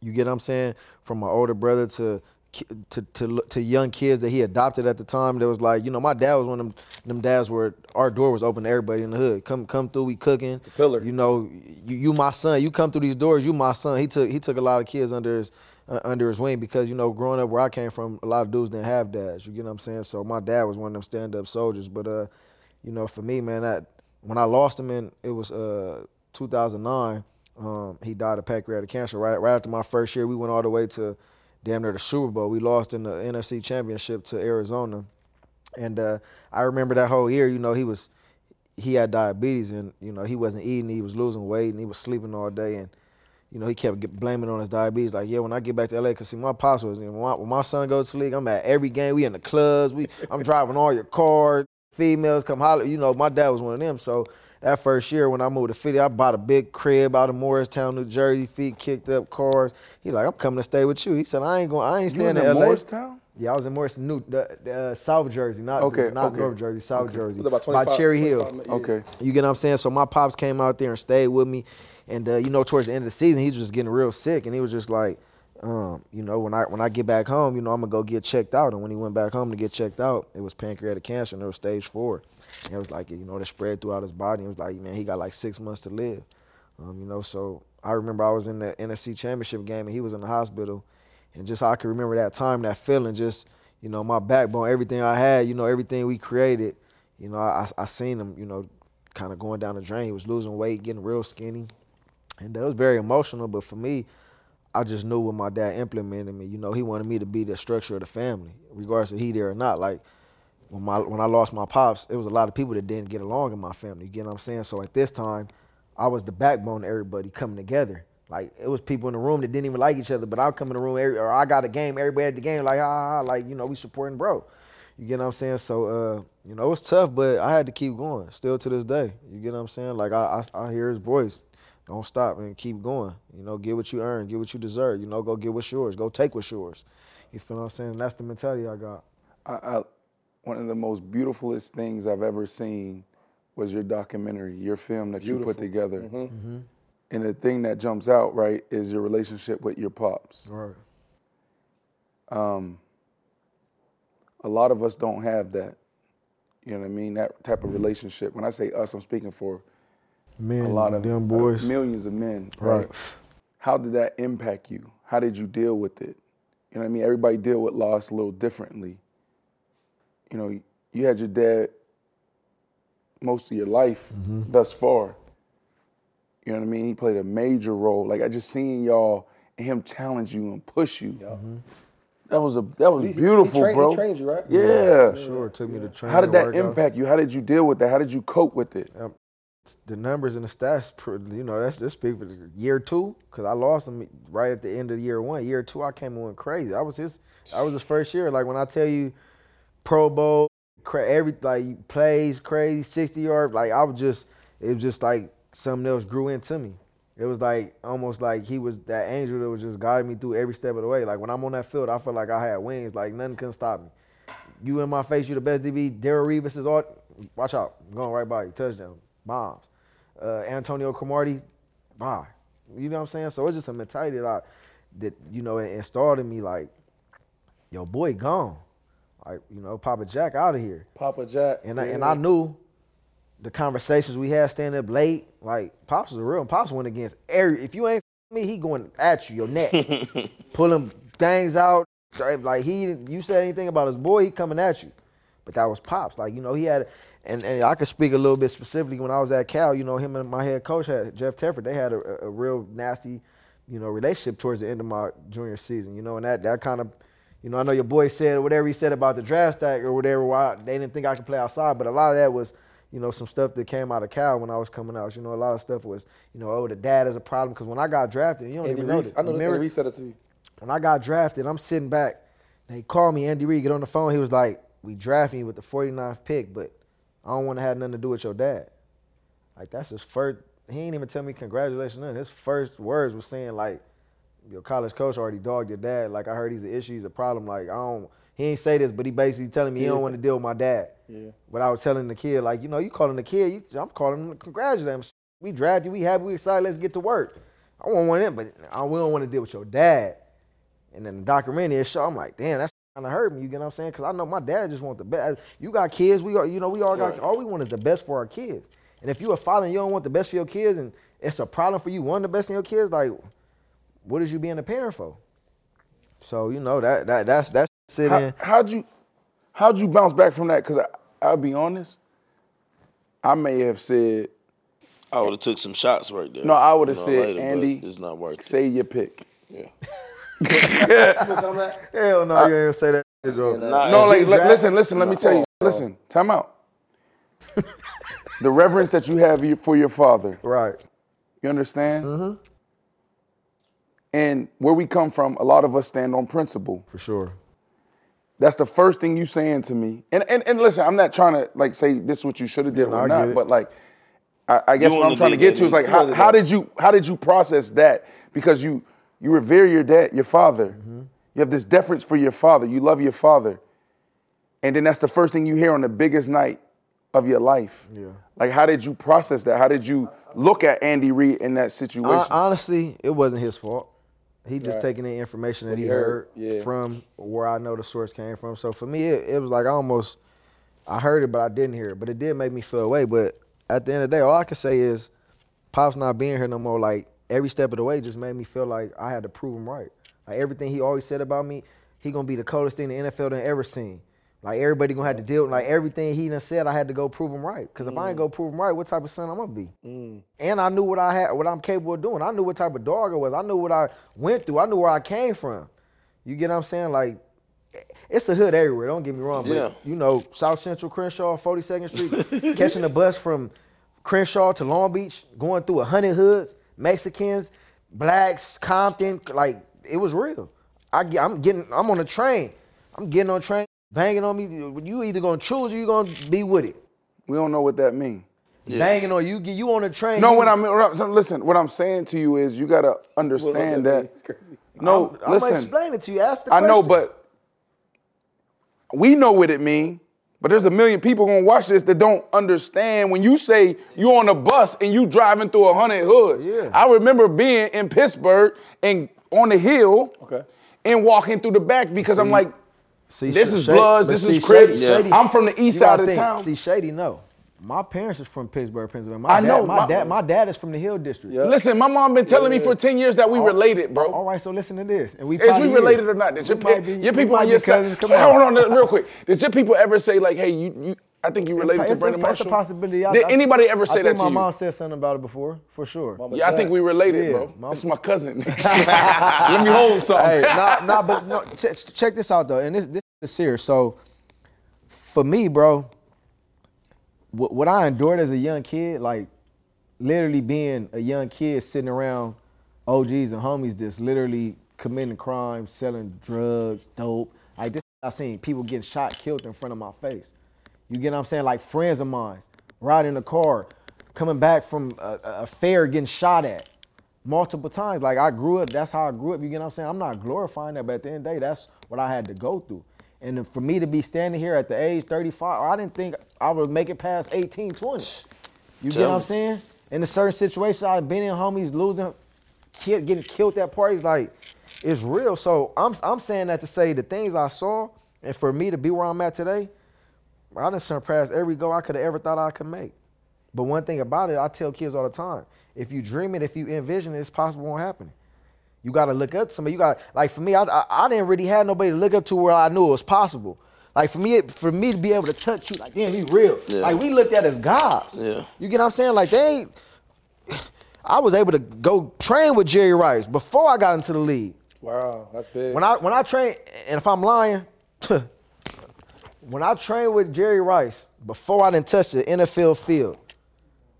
You get what I'm saying? From my older brother to to to to young kids that he adopted at the time. There was like, you know, my dad was one of them them dads where our door was open to everybody in the hood. Come come through, we cooking. pillar. You know, you, you my son. You come through these doors, you my son. He took he took a lot of kids under his uh, under his wing because you know, growing up where I came from, a lot of dudes didn't have dads. You get what I'm saying? So my dad was one of them stand up soldiers. But uh, you know, for me, man, that when I lost him in it was uh 2009. Um, he died of pancreatic cancer. Right, right after my first year, we went all the way to damn near the Super Bowl. We lost in the NFC Championship to Arizona, and uh, I remember that whole year. You know, he was he had diabetes, and you know he wasn't eating. He was losing weight, and he was sleeping all day, and you know he kept get, blaming on his diabetes. Like, yeah, when I get back to LA, cause see my pops was you know, when, my, when my son goes to sleep, I'm at every game. We in the clubs. We I'm driving all your cars. Females come holler. You know, my dad was one of them. So that first year when I moved to Philly, I bought a big crib out of Moorestown, New Jersey, feet kicked up cars. He like, I'm coming to stay with you. He said, I ain't going, I ain't You staying was in in LA. Moorestown? Yeah, I was in Moorestown, New, the, the, uh, South Jersey, not Okay, not okay. North Jersey, South Okay. Jersey, It was about by Cherry Hill. 25 yeah. Okay. You get what I'm saying? So my pops came out there and stayed with me, and uh, you know, towards the end of the season, he was just getting real sick, and he was just like, um, you know, when I when I get back home, you know, I'm gonna go get checked out. And when he went back home to get checked out, it was pancreatic cancer, and it was stage four. And it was like, you know, it spread throughout his body. It was like, man, he got like six months to live. Um, you know, so I remember I was in the NFC Championship game, and he was in the hospital, and just I can remember that time, that feeling, just you know, my backbone, everything I had, you know, everything we created. You know, I I seen him, you know, kind of going down the drain. He was losing weight, getting real skinny, and it was very emotional. But for me, I just knew when my dad implemented me. You know, he wanted me to be the structure of the family, regardless of he there or not. Like when my when I lost my pops, it was a lot of people that didn't get along in my family. You get what I'm saying? So at this time, I was the backbone of everybody coming together. Like it was people in the room that didn't even like each other, but I'll come in the room, every, or I got a game, everybody at the game, like ah, like you know, we supporting bro. You get what I'm saying? So uh, you know, it was tough, but I had to keep going. Still to this day, you get what I'm saying? Like I I, I hear his voice. Don't stop and keep going. You know, get what you earn, get what you deserve. You know, go get what's yours. Go take what's yours. You feel what I'm saying? That's the mentality I got. I, I, one of the most beautifulest things I've ever seen was your documentary, your film that you put Beautiful. together. Mhm. And the thing that jumps out, right, is your relationship with your pops. Right. Um, a lot of us don't have that. You know what I mean? That type of relationship. When I say us, I'm speaking for Man, a lot of them uh, boys. millions of men. Right. Right. How did that impact you? How did you deal with it? You know what I mean? Everybody deal with loss a little differently. You know, you had your dad most of your life Mm-hmm. thus far. You know what I mean? He played a major role. Like I just seen y'all and him challenge you and push you. That was a that was He- he- he beautiful, trained- he bro. trained you, right? Yeah. Sure, it took me to train. How did that work out. impact you? How did you deal with that? How did you cope with it? the numbers and the stats, you know, that's this big for year two because I lost him right at the end of year one. Year two, I came and went crazy. I was his, I was his first year. Like when I tell you, Pro Bowl, cra- every like plays crazy, sixty yard. Like I was just, it was just like something else grew into me. It was like almost like he was that angel that was just guiding me through every step of the way. Like when I'm on that field, I feel like I had wings. Like nothing couldn't stop me. You in my face, you the best DB. Darrelle Revis is all. Watch out, I'm going right by you. Touchdown, bombs. Uh, Antonio Cromartie, bye. You know what I'm saying? So it's just a mentality that I, that you know, it installed in me like, yo, boy, gone. Like you know, Papa Jack out of here. Papa Jack. And I, and I knew the conversations we had standing up late. Like Pops was a real. Pops went against every. If you ain't me, he going at you, your neck, pulling things out. Like he, you said anything about his boy, he coming at you. But that was Pops. Like you know, he had, and, and I could speak a little bit specifically when I was at Cal. You know, him and my head coach had Jeff Tedford. They had a, a real nasty, you know, relationship towards the end of my junior season. You know, and that that kind of you know, I know your boy said whatever he said about the draft stack or whatever, why they didn't think I could play outside, but a lot of that was, you know, some stuff that came out of Cal when I was coming out. You know, a lot of stuff was, you know, oh, the dad is a problem. Because when I got drafted, you don't Andy even know this. I know. Remember- Andy Reid said it to you. When I got drafted, I'm sitting back. And he called me, Andy Reid, get on the phone. He was like, we drafted you with the 49th pick, but I don't want to have nothing to do with your dad. Like, that's his first, he ain't even tell me congratulations. Nothing. His first words was saying, like, your college coach already dogged your dad. Like I heard he's an issue, he's a problem. Like I don't. He ain't say this, but he basically telling me he don't want to deal with my dad. Yeah. But I was telling the kid, like you know, you calling the kid, you, I'm calling him to congratulate him. We drafted you, we happy, we excited. Let's get to work. I want one in, but I we don't want to deal with your dad. And then the documentary it show, I'm like, damn, that's kind of hurt me. You get what I'm saying? Because I know my dad just want the best. Uh, you got kids, we are, you know, we all got. All we want is the best for our kids. And if you a father and you don't want the best for your kids, and it's a problem for you wanting the best in your kids, like what is you being a parent for? So you know that that that's that's sit How, in. how'd you how'd you bounce back from that? Because I, I'll be honest, I may have said I would have took some shots right there. no. I would have you know, said later, Andy, it's not worth it. say your pick. Yeah. Hell no, you ain't say that. bro. no, like li- listen, listen. Let me tell you. Listen, time out. the reverence that you have for your father. Right. You understand? Mm-hmm. And where we come from, a lot of us stand on principle. For sure. That's the first thing you saying to me. And and, and listen, I'm not trying to like say this is what you should have did no, or I not, but like I, I guess You what I'm trying to get to is like how, how did you how did you process that? Because you you revere your dad, your father. Mm-hmm. You have this deference for your father. You love your father. And then that's the first thing you hear on the biggest night of your life. Yeah. Like how did you process that? How did you look at Andy Reid in that situation? Hon- honestly, it wasn't his fault. He just Right. taking the information that What he he heard, heard, yeah. from where I know the source came from. So for me, it, it was like I almost I heard it, but I didn't hear it. But it did make me feel away. But at the end of the day, all I can say is, Pop's not being here no more. Like every step of the way, just made me feel like I had to prove him right. Like everything he always said about me, he gonna be the coldest thing the NFL done ever seen. Like everybody gonna have to deal with like everything he done said. I had to go prove him right. Cause if I ain't mm. go prove him right, what type of son I'm gonna be? Mm. And I knew what I had, what I'm capable of doing. I knew what type of dog I was. I knew what I went through. I knew where I came from. You get what I'm saying? Like, eh, it's a hood everywhere. Don't get me wrong, but Yeah. you know, South Central Crenshaw, 42nd Street, catching a bus from Crenshaw to Long Beach, going through a hundred hoods, Mexicans, blacks, Compton, like it was real. I get, I'm getting, I'm on a train. I'm getting on a train, banging on me. You either gonna choose or you gonna be with it. we don't know what that means. Banging on you, you on a train. No, what I mean, what I'm- listen, what I'm saying to you is you gotta understand that. No, I'm, I'm gonna explain it to you. Ask the question. I know, but we know what it means. But there's a million people gonna watch this that don't understand when you say you're on a bus and you driving through a hundred hoods. Yeah. I remember being in Pittsburgh and on the hill Okay. and walking through the back because I'm like, See, this is Shady- Bloods, this see, is Crips. Shady- Shady- I'm from the east side gotta of the think, town. See, Shady, no. My parents is from Pittsburgh, Pennsylvania. My I dad, know, My, my- dad, my dad is from the Hill District. Listen, my mom been telling me for 10 years that we related, bro. All right, so listen to this. And we Is we related or not? Did your, We might pe- be- your people might on your side? Come Hold on. on, real quick. Did your people ever say like, "Hey, you, you I think you related to It's a- Brandon it's a possibility. I- Did I- anybody ever say I that think to my you? mom said something about it before, for sure. yeah, I think we related, Yeah, bro. mom- It's my cousin. Let me hold something. Hey, nah, nah, but no, check, check this out though, and this this is serious. So, for me, bro, what, what I endured as a young kid, like literally being a young kid sitting around OGs and homies, that's literally committing crimes, selling drugs, dope. Like this, I seen people getting shot, killed in front of my face. You get what I'm saying? Like friends of mine riding a car, coming back from a, a fair, getting shot at multiple times. Like I grew up, that's how I grew up. You get what I'm saying? I'm not glorifying that, but at the end of the day, that's what I had to go through. And for me to be standing here at the age 35, I didn't think I would make it past 18, 20. You get Tell what I'm saying? In a certain situation, I've been in homies losing kill, getting killed at parties, like it's real. So I'm I'm saying that to say the things I saw, and for me to be where I'm at today, I done surpassed every goal I could have ever thought I could make. But one thing about it, I tell kids all the time: if you dream it, if you envision it, it's possible won't happen. You got to look up to somebody. You got like for me, I, I I didn't really have nobody to look up to where I knew it was possible. Like for me, for me to be able to touch you, like damn, he real. Like we looked at as gods. Yeah. You get what I'm saying? Like they ain't. I was able to go train with Jerry Rice before I got into the league. Wow, that's big. When I when I train, and if I'm lying, when I trained with Jerry Rice before I didn't touch the NFL field,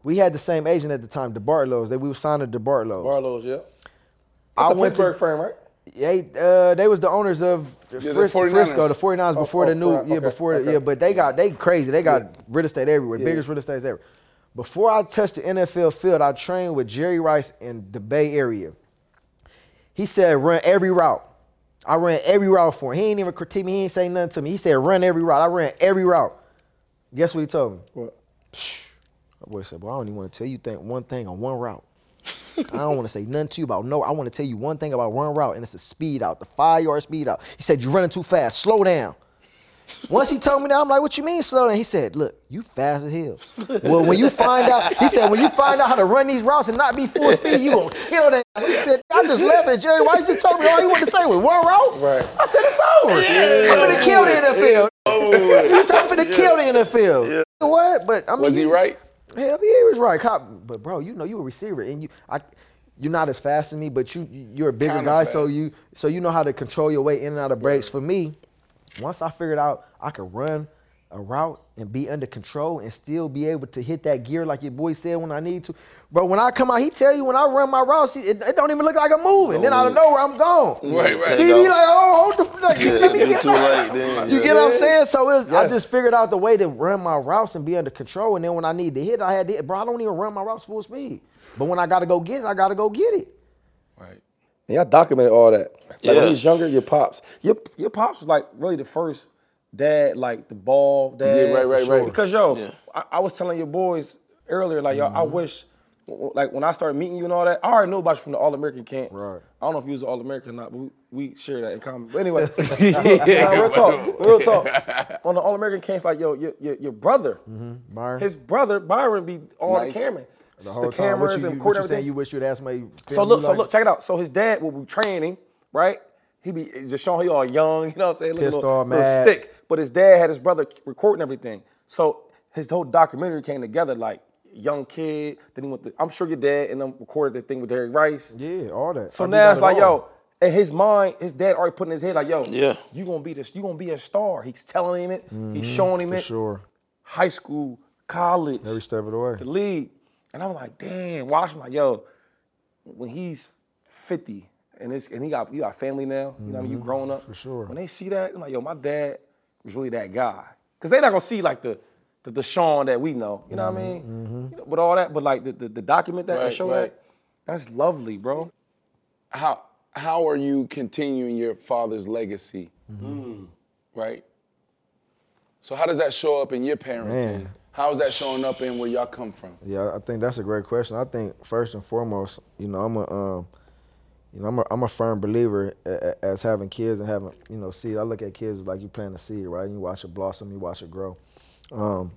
we had the same agent at the time, DeBartolos. That we were signed to DeBartolos. Barlow's, yeah. I That's a went to- Pittsburgh firm, right? They uh, they was the owners of the Fris- 49ers. Frisco, the 49ers Oh, before oh, the new yeah okay, before okay. yeah, but they got they crazy. They got real estate everywhere, Yeah. biggest real estate ever. Before I touched the NFL field, I trained with Jerry Rice in the Bay Area. He said run every route. I ran every route for him. He ain't even critique me. He ain't say nothing to me. He said run every route. I ran every route. Guess what he told me? What? My boy said, "Well, I don't even want to tell you think one thing on one route. I don't want to say nothing to you about no. I want to tell you one thing about one route, and it's the speed out, the five yard speed out. He said, You're running too fast. Slow down. Once he told me that, I'm like, What you mean slow down? He said, Look, you fast as hell. well, when you find out, he said, When you find out how to run these routes and not be full speed, you gonna kill that. He said, I just left it. Jerry Rice just told me all he wanted to say was one route. Right. I said, It's over. I'm gonna kill the NFL. I'm finna kill the NFL. You know What? But I mean, Was he right? Hell yeah, he was right. Cop, but bro, you know you a receiver and you I you're not as fast as me, but you you're a bigger Kinda guy, so you so you know how to control your way in and out of breaks. For me, once I figured out I could run a route and be under control and still be able to hit that gear like your boy said when I need to. Bro, when I come out, he tell you when I run my routes, it, it don't even look like I'm moving. then I don't know where I'm going. Right, right. He be like, oh, hold the fuck. Yeah, let me get too late then. You yeah. get what I'm saying? So it was, I just figured out the way to run my routes and be under control. And then when I need to hit, I had to hit. Bro, I don't even run my routes full speed. But when I got to go get it, I got to go get it. Right. And y'all documented all that. Like Yeah. when he was younger, your pops. Your your pops was like really the first dad, like the ball dad. Yeah, right, right, for right. Because yo, Yeah. I, I was telling your boys earlier, like yo, I Mm-hmm. wish, w- w- like when I started meeting you and all that, I already knew about you from the All American camps. Right. I don't know if you was an All American or not, but we, we share that in common. But anyway, nah, real talk, real talk. On the All American camps, like yo, your, your, your brother, Byron. his brother Byron be all Nice. the camera. The whole the time, what cameras you, and what recording you everything. you wish you'd ask my So look, so look, check it out. So his dad will be training, right? He be just showing he all young, you know what I'm saying? Look, Pissed little, off, little mad. stick. But his dad had his brother recording everything. So his whole documentary came together like young kid. Then he went. To, I'm sure your dad and them recorded the thing with Derrick Rice. Yeah, all that. So I now it's like, all. yo, in his mind, his dad already put in his head like, yo, Yeah. you gonna be this, you gonna be a star. He's telling him it. He's showing him Mm-hmm. For it. sure. High school, college Every step of the way. the league. And I'm like, damn, watch him like, yo, when he's 50 and it's and he got you got family now, you know what I mean? You growing up. Mm-hmm. For sure. When they see that, I'm like, yo, my dad was really that guy. Cause they not gonna see like the the DeSean that we know. You know what I mean? Mm-hmm. You know, with all that, but like the the, the document that and Right, show right. that, that's lovely, bro. How how are you continuing your father's legacy? Mm-hmm. Right. So how does that show up in your parenting? Man. How is that showing up in where y'all come from? Yeah, I think that's a great question. I think first and foremost, you know, I'm a, um, you know, I'm a, I'm a firm believer as having kids and having, you know, seed. I look at kids as like you plant a seed, right? You watch it blossom, you watch it grow. Um,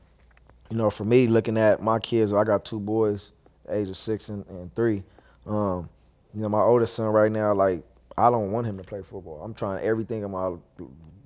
you know, for me, looking at my kids, I got two boys, age of six and, and three. Um, you know, my oldest son right now, like, I don't want him to play football. I'm trying everything in my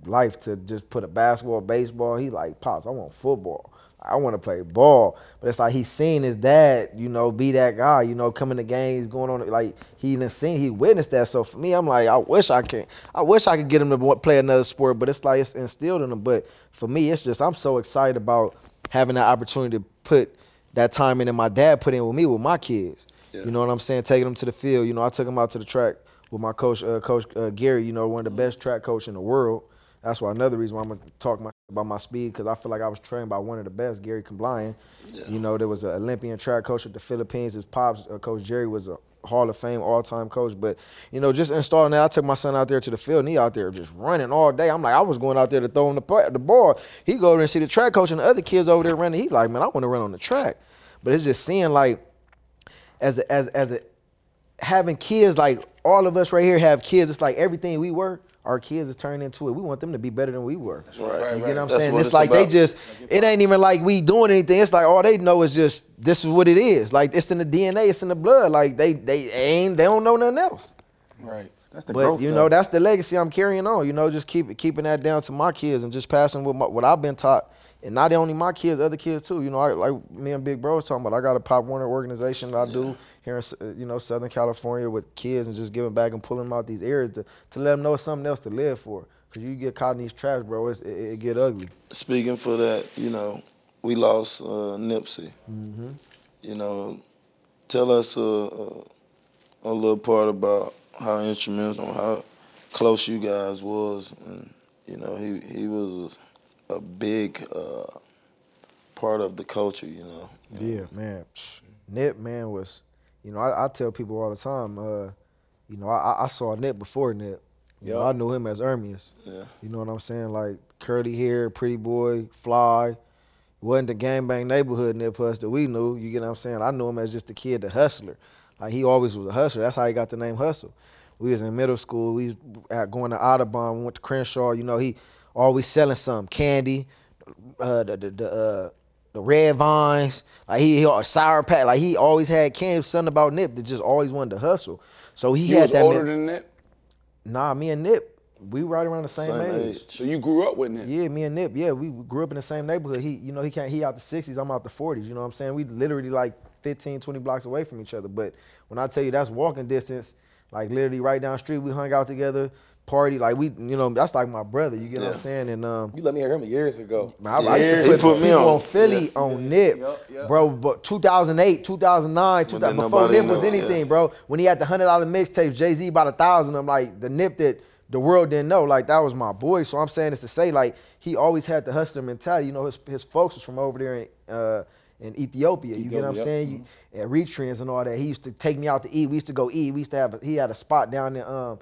life to just put a basketball, baseball. He like, pops, I want football. I want to play ball. But it's like he's seen his dad, you know, be that guy, you know, coming to games, going on like he done seen, he witnessed that. So for me, I'm like, I wish I can, I wish I could get him to play another sport. But it's like it's instilled in him. But for me, it's just I'm so excited about having that opportunity to put that time in that my dad put in with me with my kids. You know what I'm saying? Taking them to the field. You know, I took them out to the track with my coach, uh, Coach uh, Gary. You know, one of the best track coach in the world. That's why another reason why I'm gonna talk my, about my speed because I feel like I was trained by one of the best, Gary Kamblian. You know, there was an Olympian track coach at the Philippines. His pops, uh, Coach Jerry, was a Hall of Fame all-time coach. But you know, just installing that, I took my son out there to the field, and he out there just running all day. I'm like, I was going out there to throw him the, the ball. He go over and see the track coach and the other kids over there running. He like, man, I want to run on the track. But it's just seeing like, as a, as as a having kids like all of us right here have kids. It's like everything we were. Our kids is turning into it. We want them to be better than we were. right. You get right. what I'm That's saying? what It's, it's like they just. It ain't even like we doing anything. It's like all they know is just this is what it is. Like it's in the DNA. It's in the blood. Like they they ain't they don't know nothing else. Right. That's the but growth. you though. know that's the legacy I'm carrying on. You know, just keep keeping that down to my kids and just passing what my, what I've been taught. And not only my kids, other kids too. You know, I, like me and Big Bro was talking about. I got a Pop Warner organization that I do here in you know Southern California with kids and just giving back and pulling them out these areas to, to let them know something else to live for. Cause you get caught in these traps, bro. It's, it, it get ugly. Speaking for that, you know, we lost uh, Nipsey. Mm-hmm. You know, tell us uh, uh, a little part about how instrumental, how close you guys was, and you know, he he was a big uh, part of the culture. You know. Yeah, man. Psh, Nip, man, was, you know, I, I tell people all the time, uh, you know, I, I saw Nip before Nip. You know, Yeah. I knew him as Ermias. Yeah. You know what I'm saying? Like curly hair, pretty boy, fly. Wasn't the gangbang neighborhood Nip us that we knew. You get what I'm saying? I knew him as just a kid, the hustler. Like he always was a hustler. That's how he got the name Hustle. We was in middle school. We was at going to Audubon. We went to Crenshaw. You know, he always selling some candy, uh, the the the, uh, the red vines. Like he, he or sour patch. Like he always had candy. Something about Nip that just always wanted to hustle. So he You had was that. older than Nip? Nah, me and Nip, we right around the same, Same age. age. So you grew up with Nip? Yeah, me and Nip. Yeah, we grew up in the same neighborhood. He, you know, he can't. He out the '60s. I'm out the '40s. You know what I'm saying? We literally like 15, 20 blocks away from each other. But when I tell you that's walking distance, like literally right down the street, we hung out together, party. Like we, you know, that's like my brother. You get what I'm saying? And um, You let me hear him years ago. Man, I, I used to he put, put me on. on Philly Yeah. on Nip, bro. But 2008, 2009, 2000, before Nip was anything, yeah. bro. When he had the hundred dollar mixtapes, Jay Z bought a thousand. I'm like the Nip that the world didn't know. Like that was my boy. So I'm saying this to say like he always had the hustler mentality. You know, his his folks was from over there in uh, in Ethiopia. You get what I'm Ethiopia, saying? You, Eritreans and all that. He used to take me out to eat. We used to go eat. We used to have. A, he had a spot down in um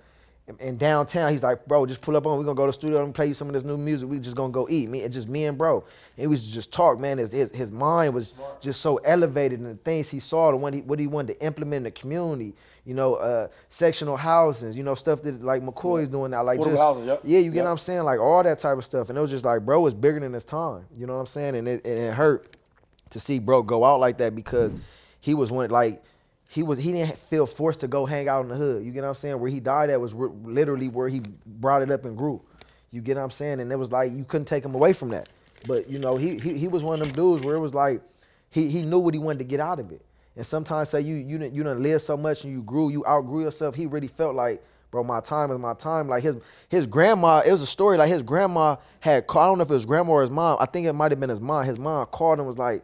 in, downtown. He's like, bro, just pull up on. We're gonna go to the studio and play you some of this new music. We just gonna go eat. Me and just me and bro. And it was just talk, man. His, his his mind was just so elevated and the things he saw, the one he what he wanted to implement in the community. You know, uh, sectional housings. You know, stuff that like McCoy's doing now. Like just housing, yep. yeah, you get Yep. what I'm saying? Like all that type of stuff. And it was just like, bro, it's bigger than his time. You know what I'm saying? And it, and it hurt to see bro go out like that because he was one like he was he didn't feel forced to go hang out in the hood. You get what I'm saying? Where he died at was re- literally where he brought it up and grew. You get what I'm saying? And it was like you couldn't take him away from that. But you know, he he, he was one of them dudes where it was like he he knew what he wanted to get out of it. And sometimes say you you didn't you done lived so much and you grew, you outgrew yourself. He really felt like, bro, my time is my time. Like his his grandma, it was a story like his grandma had called. I don't know if it was grandma or his mom. I think it might have been his mom. His mom called and was like,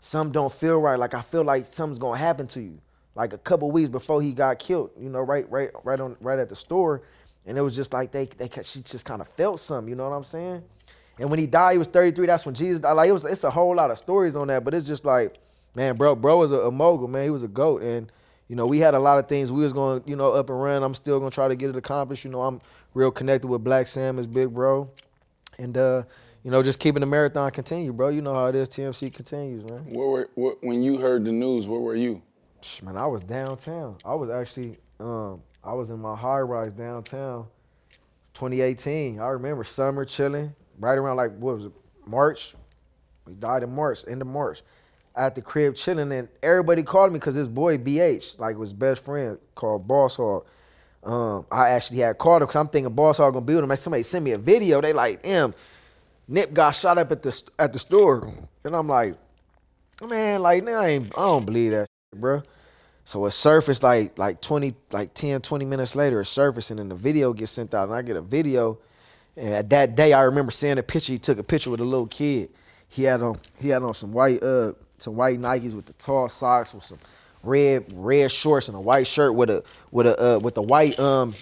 something don't feel right. Like I feel like something's gonna happen to you. Like a couple weeks before he got killed, you know, right, right, right on, right at the store, and it was just like they, they, she just kind of felt something. You know what I'm saying? And when he died, he was 33. That's when Jesus died. Like it was, it's a whole lot of stories on that, but it's just like, man, bro, bro was a, a mogul, man. He was a goat, and you know, we had a lot of things we was going, you know, up and run. I'm still gonna try to get it accomplished. You know, I'm real connected with Blacc Sam, his big bro, and uh, you know, just keeping the marathon continue, bro. You know how it is. TMC continues, man. Were, where, when you heard the news, where were you? Man, I was downtown. I was actually, um, I was in my high rise downtown, 2018. I remember summer chilling, right around like what was it, March? We died in March, end of March. At the crib chilling, and everybody called me because this boy BH, like was best friend called Boss Hog. Um, I actually had called him because I'm thinking Boss Hog gonna be with him. Somebody sent me a video. They like, damn, Nip got shot up at the at the store, and I'm like, man, like, nah, I ain't, I don't believe that, bro. So it surfaced like like 20, like 10, 20 minutes later, it surfaced, and then the video gets sent out, and I get a video. And at that day, I remember seeing a picture. He took a picture with a little kid. He had on he had on some white uh some white Nikes with the tall socks with some red red shorts and a white shirt with a with a uh, with the white um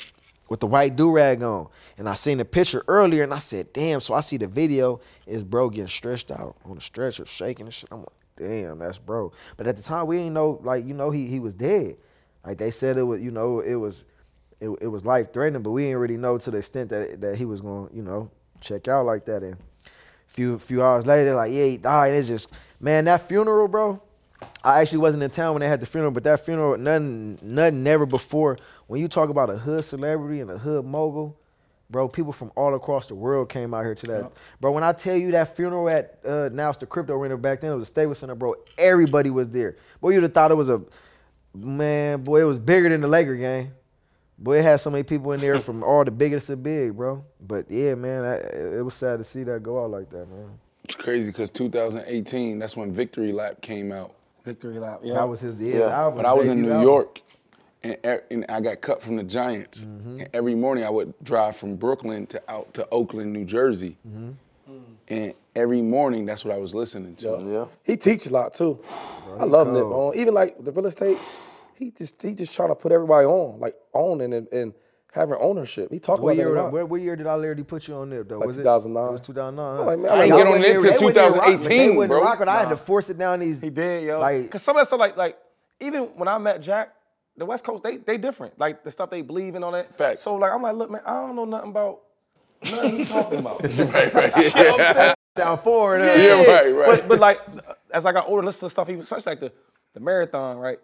with the white do rag on. And I seen the picture earlier, and I said, "Damn!" So I see the video is bro getting stretched out on the stretcher, shaking and shit. I'm like, "Damn, that's bro." But at the time, we didn't know like you know he he was dead. Like they said it was you know it was it, it was life threatening, but we didn't really know to the extent that that he was to you know check out like that. And few few hours later, they're like, "Yeah, he died." It's just man, that funeral, bro. I actually wasn't in town when they had the funeral, but that funeral, nothing, nothing never before. When you talk about a hood celebrity and a hood mogul, bro, people from all across the world came out here to that. Bro, when I tell you that funeral at uh, now it's the Crypto Arena, back then it was a Staples Center, bro. Everybody was there. Boy, you'd have thought it was a man. Boy, it was bigger than the Laker game. Boy, it had so many people in there from all the biggest of big, bro. But yeah, man, I, it was sad to see that go out like that, man. It's crazy because 2018, that's when Victory Lap came out. Victory Lap, yeah. That was his- yeah, his album, But I was in New album. York, and, and I got cut from the Giants. Mm-hmm. And every morning I would drive from Brooklyn to out to Oakland, New Jersey. Mm-hmm. And every morning, that's what I was listening to. Yeah. He teach a lot too. I love Nip. On even like the real estate, he just he just trying to put everybody on, like owning and, and having ownership. He talk about that year, a lot. what, what year did I literally put you on there though? Like was 2009. It, it was 2009. I'm like, man, huh? I ain't Y'all get on wasn't there there- till they wasn't there rock- 2018, bro. I had to force it down these. He did, yo. Like- Cause some of that stuff, like like even when I met Jack, the West Coast, they they different. Like the stuff they believe in on that. Fact. So like I'm like, look, man, I don't know nothing about nothing he talking about. right, right. You know what I'm saying? Down forward. Yeah, Yeah, right, right. But, but like as I got older, listen to stuff, he was such like the the marathon, right?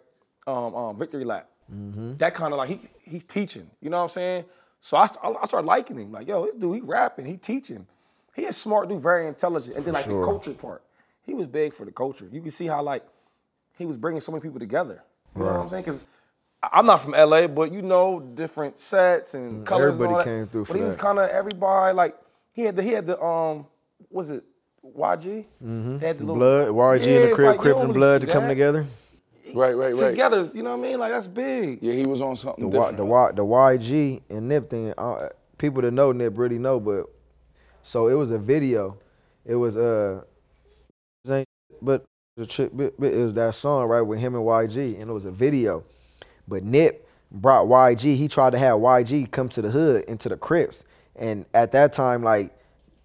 Um, um, victory lap. Mm-hmm. That kind of like he he's teaching. You know what I'm saying? So I, st- I started liking him. Like, yo, this dude, he rapping, he teaching. He is smart dude, very intelligent. And then like sure. the culture part, he was big for the culture. You can see how like he was bringing so many people together. You know what I'm saying? Because I'm not from LA, but you know different sets and colors. and Mm, everybody all that. came through But for he was kind of everybody. Like he had the he had the um, was it YG? Mm-hmm. They had the little Blood, YG Yeah, and the it's Crip, like, you Crip and Blood to come together. Right, right, right. Together, you know what I mean? Like that's big. Yeah, he was on something The, y, the, y, the YG and Nip thing, uh, people that know Nip really know, but so it was a video. It was uh, but the trick, but, but it was that song right with him and YG, and it was a video. But Nip brought YG. He tried to have YG come to the hood into the Crips, and at that time, like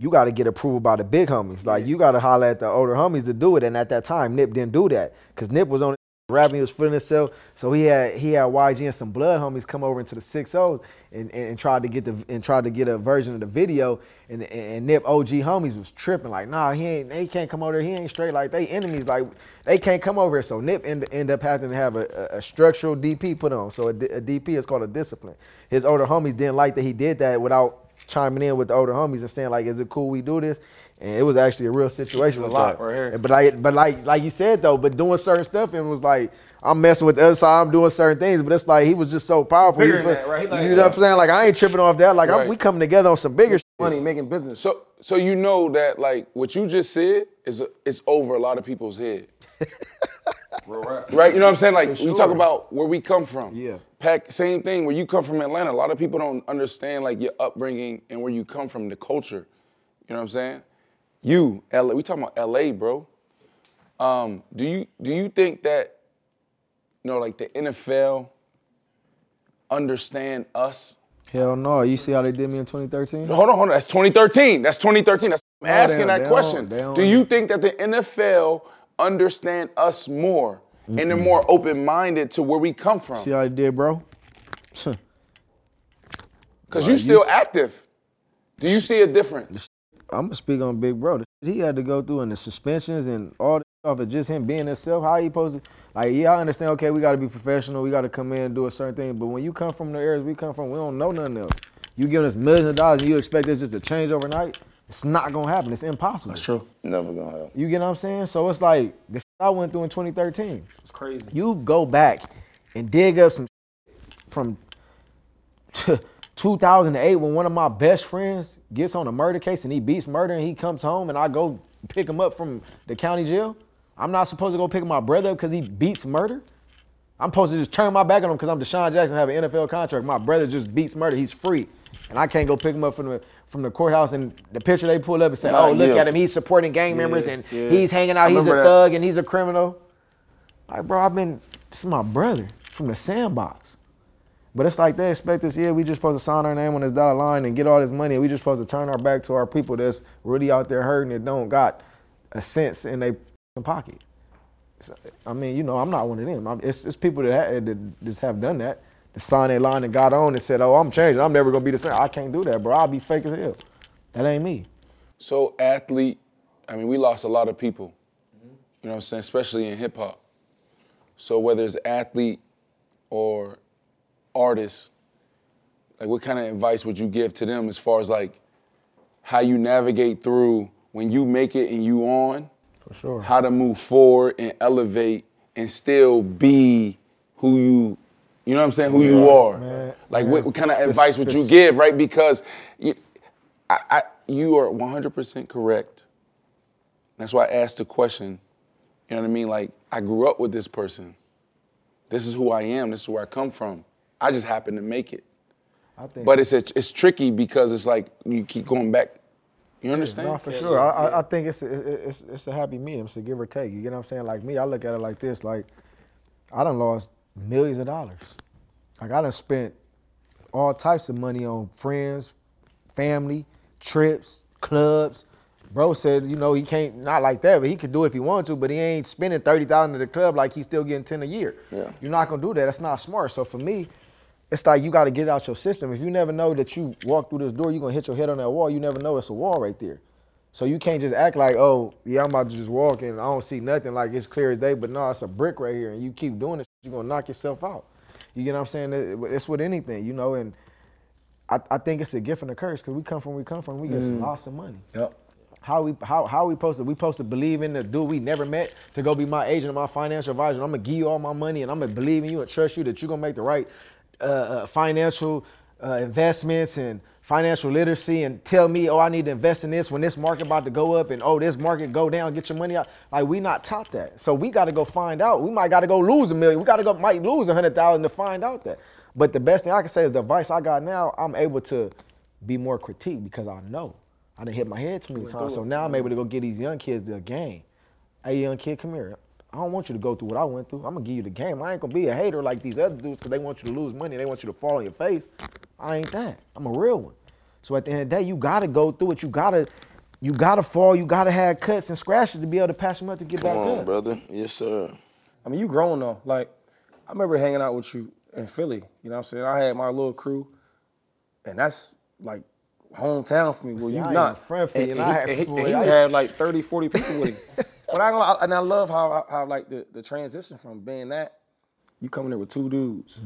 you got to get approval by the big homies. Like you got to holler at the older homies to do it. And at that time, Nip didn't do that because Nip was on rapping, he was feeling himself. So he had he had YG and some blood homies come over into the six O's and, and, and tried to get the and tried to get a version of the video. And, and Nip OG homies was tripping like, nah, he ain't he can't come over there. He ain't straight like they enemies. Like they can't come over here. So Nip end, end up having to have a, a, a structural DP put on. So a DP is called a discipline. His older homies didn't like that he did that without chiming in with the older homies and saying like, is it cool we do this? And it was actually a real situation is a lot that. right here. But like, but like, like you said though, but doing certain stuff and was like, I'm messing with the other side. I'm doing certain things, but it's like he was just so powerful. Bigger than that, right? Like- you know what I'm saying? Like I ain't tripping off that. Like I'm, Right. we coming together on some bigger shit. Money making business. So, so you know that like what you just said is is over a lot of people's head. Right? You know what I'm saying? Like For when you talk about where we come from. Yeah. Pack, same thing. Where you come from, Atlanta. A lot of people don't understand like your upbringing and where you come from, the culture. You know what I'm saying? You, LA. We talking about LA, bro. Um, do you do you think that you know like the NFL understand us? Hell no. You see how they did me in 2013? Hold on, hold on. That's 2013. That's 2013. That's I'm asking they- that question. Do you think that the NFL understand us more and they're more open-minded to where we come from? See how they did, bro? Because you still you active. Do you see a difference? I'm gonna speak on Big Bro. The He had to go through and the suspensions and all that stuff. It's just him being himself. How he supposed to? Like, yeah, I understand. Okay, we got to be professional. We got to come in and do a certain thing. But when you come from the areas we come from, we don't know nothing else. You giving us millions of dollars and you expect this just to change overnight? It's not gonna happen. It's impossible. That's true. Never gonna happen. You get what I'm saying? So it's like the shit I went through in 2013. It's crazy. You go back and dig up some from 2008 when one of my best friends gets on a murder case and he beats murder and he comes home and I go pick him up from the county jail. I'm not supposed to go pick my brother up because he beats murder. I'm supposed to just turn my back on him because I'm DeSean Jackson, have an NFL contract. My brother just beats murder. He's free. And I can't go pick him up from the from the courthouse and the picture they pull up and say, oh, look guilty. at him. He's supporting gang Yeah, members and yeah. he's hanging I out. He's a that. thug and he's a criminal. Like, bro, I've been, this is my brother from the sandbox. But it's like they expect us, yeah, we just supposed to sign our name on this dotted line and get all this money. And we just supposed to turn our back to our people that's really out there hurting and don't got a sense in their pocket. So, I mean, you know, I'm not one of them. I'm, it's, it's people that, ha- that just have done that. That signed their line and got on and said, oh, I'm changing. I'm never going to be the same. I can't do that, bro. I'll be fake as hell. That ain't me. So athlete, I mean, we lost a lot of people. You know what I'm saying? Especially in hip hop. So whether it's athlete or artist, like what kind of advice would you give to them as far as like how you navigate through when you make it and you on? For sure. How to move forward and elevate and still be who you, you know what I'm saying, who you are. man, like man. what, what kind of advice would you give, right? Because you, I, I, you are 100% correct. That's why I asked the question. You know what I mean? Like, I grew up with this person. This is who I am. This is where I come from. I just happen to make it. I think But it's a, it's tricky because it's like you keep going back. You understand? No, for sure. I, I, I think it's a, it's it's a happy medium. It's a give or take. You get what I'm saying? Like me, I look at it like this. Like I done lost millions of dollars. Like I done spent all types of money on friends, family, trips, clubs. Bro said, you know, he can't not like that, but he could do it if he wanted to, but he ain't spending thirty thousand at the club like he's still getting ten a year. Yeah. You're not gonna do that. That's not smart. So for me, it's like you got to get it out your system. If you never know that you walk through this door, you're gonna hit your head on that wall. You never know it's a wall right there. So you can't just act like, oh, yeah, I'm about to just walk and I don't see nothing like it's clear as day, but no, it's a brick right here, and you keep doing it, you're gonna knock yourself out. You get what I'm saying? It's with anything, you know, and I, I think it's a gift and a curse because we come from where we come from, we get some Mm. lots of money. Yep. How we how how we supposed to we supposed to believe in the dude we never met to go be my agent and my financial advisor. I'm gonna give you all my money and I'm gonna believe in you and trust you that you're gonna make the right uh, uh, financial uh, investments and financial literacy and tell me, oh, I need to invest in this when this market about to go up and oh, this market go down, get your money out. Like we not taught that, so we got to go find out. We might got to go lose a million. We got to go might lose a hundred thousand to find out that. But the best thing I can say is the advice I got now, I'm able to be more critique because I know. I didn't hit my head too many times. So now I'm able to go get these young kids the game. Hey, young kid, come here. I don't want you to go through what I went through. I'm gonna give you the game. I ain't gonna be a hater like these other dudes because they want you to lose money. They want you to fall on your face. I ain't that. I'm a real one. So at the end of the day, you gotta go through it. You gotta, you gotta fall. You gotta have cuts and scratches to be able to pass them up to get Come back on, up. brother. Yes, sir. I mean, you grown though. Like, I remember hanging out with you in Philly. You know what I'm saying? I had my little crew, and that's like hometown for me. Well, See, you I ain't not. from Philly, and I he- had- he, and he I had like 30, 40 people with him. but I, gonna and I love how, how like the, the transition from being that, you coming there with two dudes.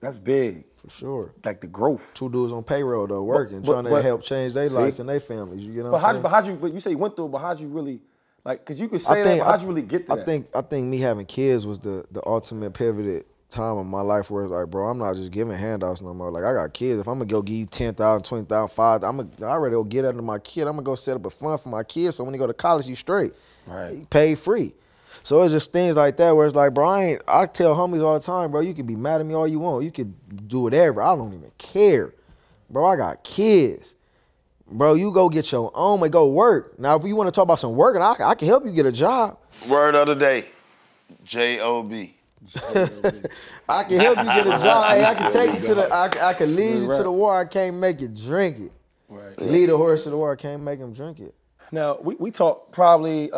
That's big. Mm-hmm. For sure. Like the growth. Two dudes on payroll though, working, but- trying to but- help change their lives and their families. You get what But I'm how'd, saying? you, but how'd you, but you say you went through but how'd you really, like, cause you could say that, but how'd you really get to I that? think I think me having kids was the the ultimate pivoted time of my life where it's like, bro, I'm not just giving handouts no more. Like I got kids. If I'm gonna go give you 10,000, 20,000, 5, I'm gonna I already go get under my kid. I'm gonna go set up a fund for my kids. So when they go to college, you straight. Right. You pay free. So it's just things like that where it's like, bro, I ain't I tell homies all the time, bro, you can be mad at me all you want. You can do whatever. I don't even care. Bro, I got kids. Bro, you go get your own and go work. Now, if you want to talk about some working, I, I can help you get a job. Word of the day. J O B. I can help you get a job. Hey, I can take you to the. I, I can lead you to the water. I can't make you drink it. Right. Lead a horse to the water. I can't make him drink it. Now we, we talked probably uh,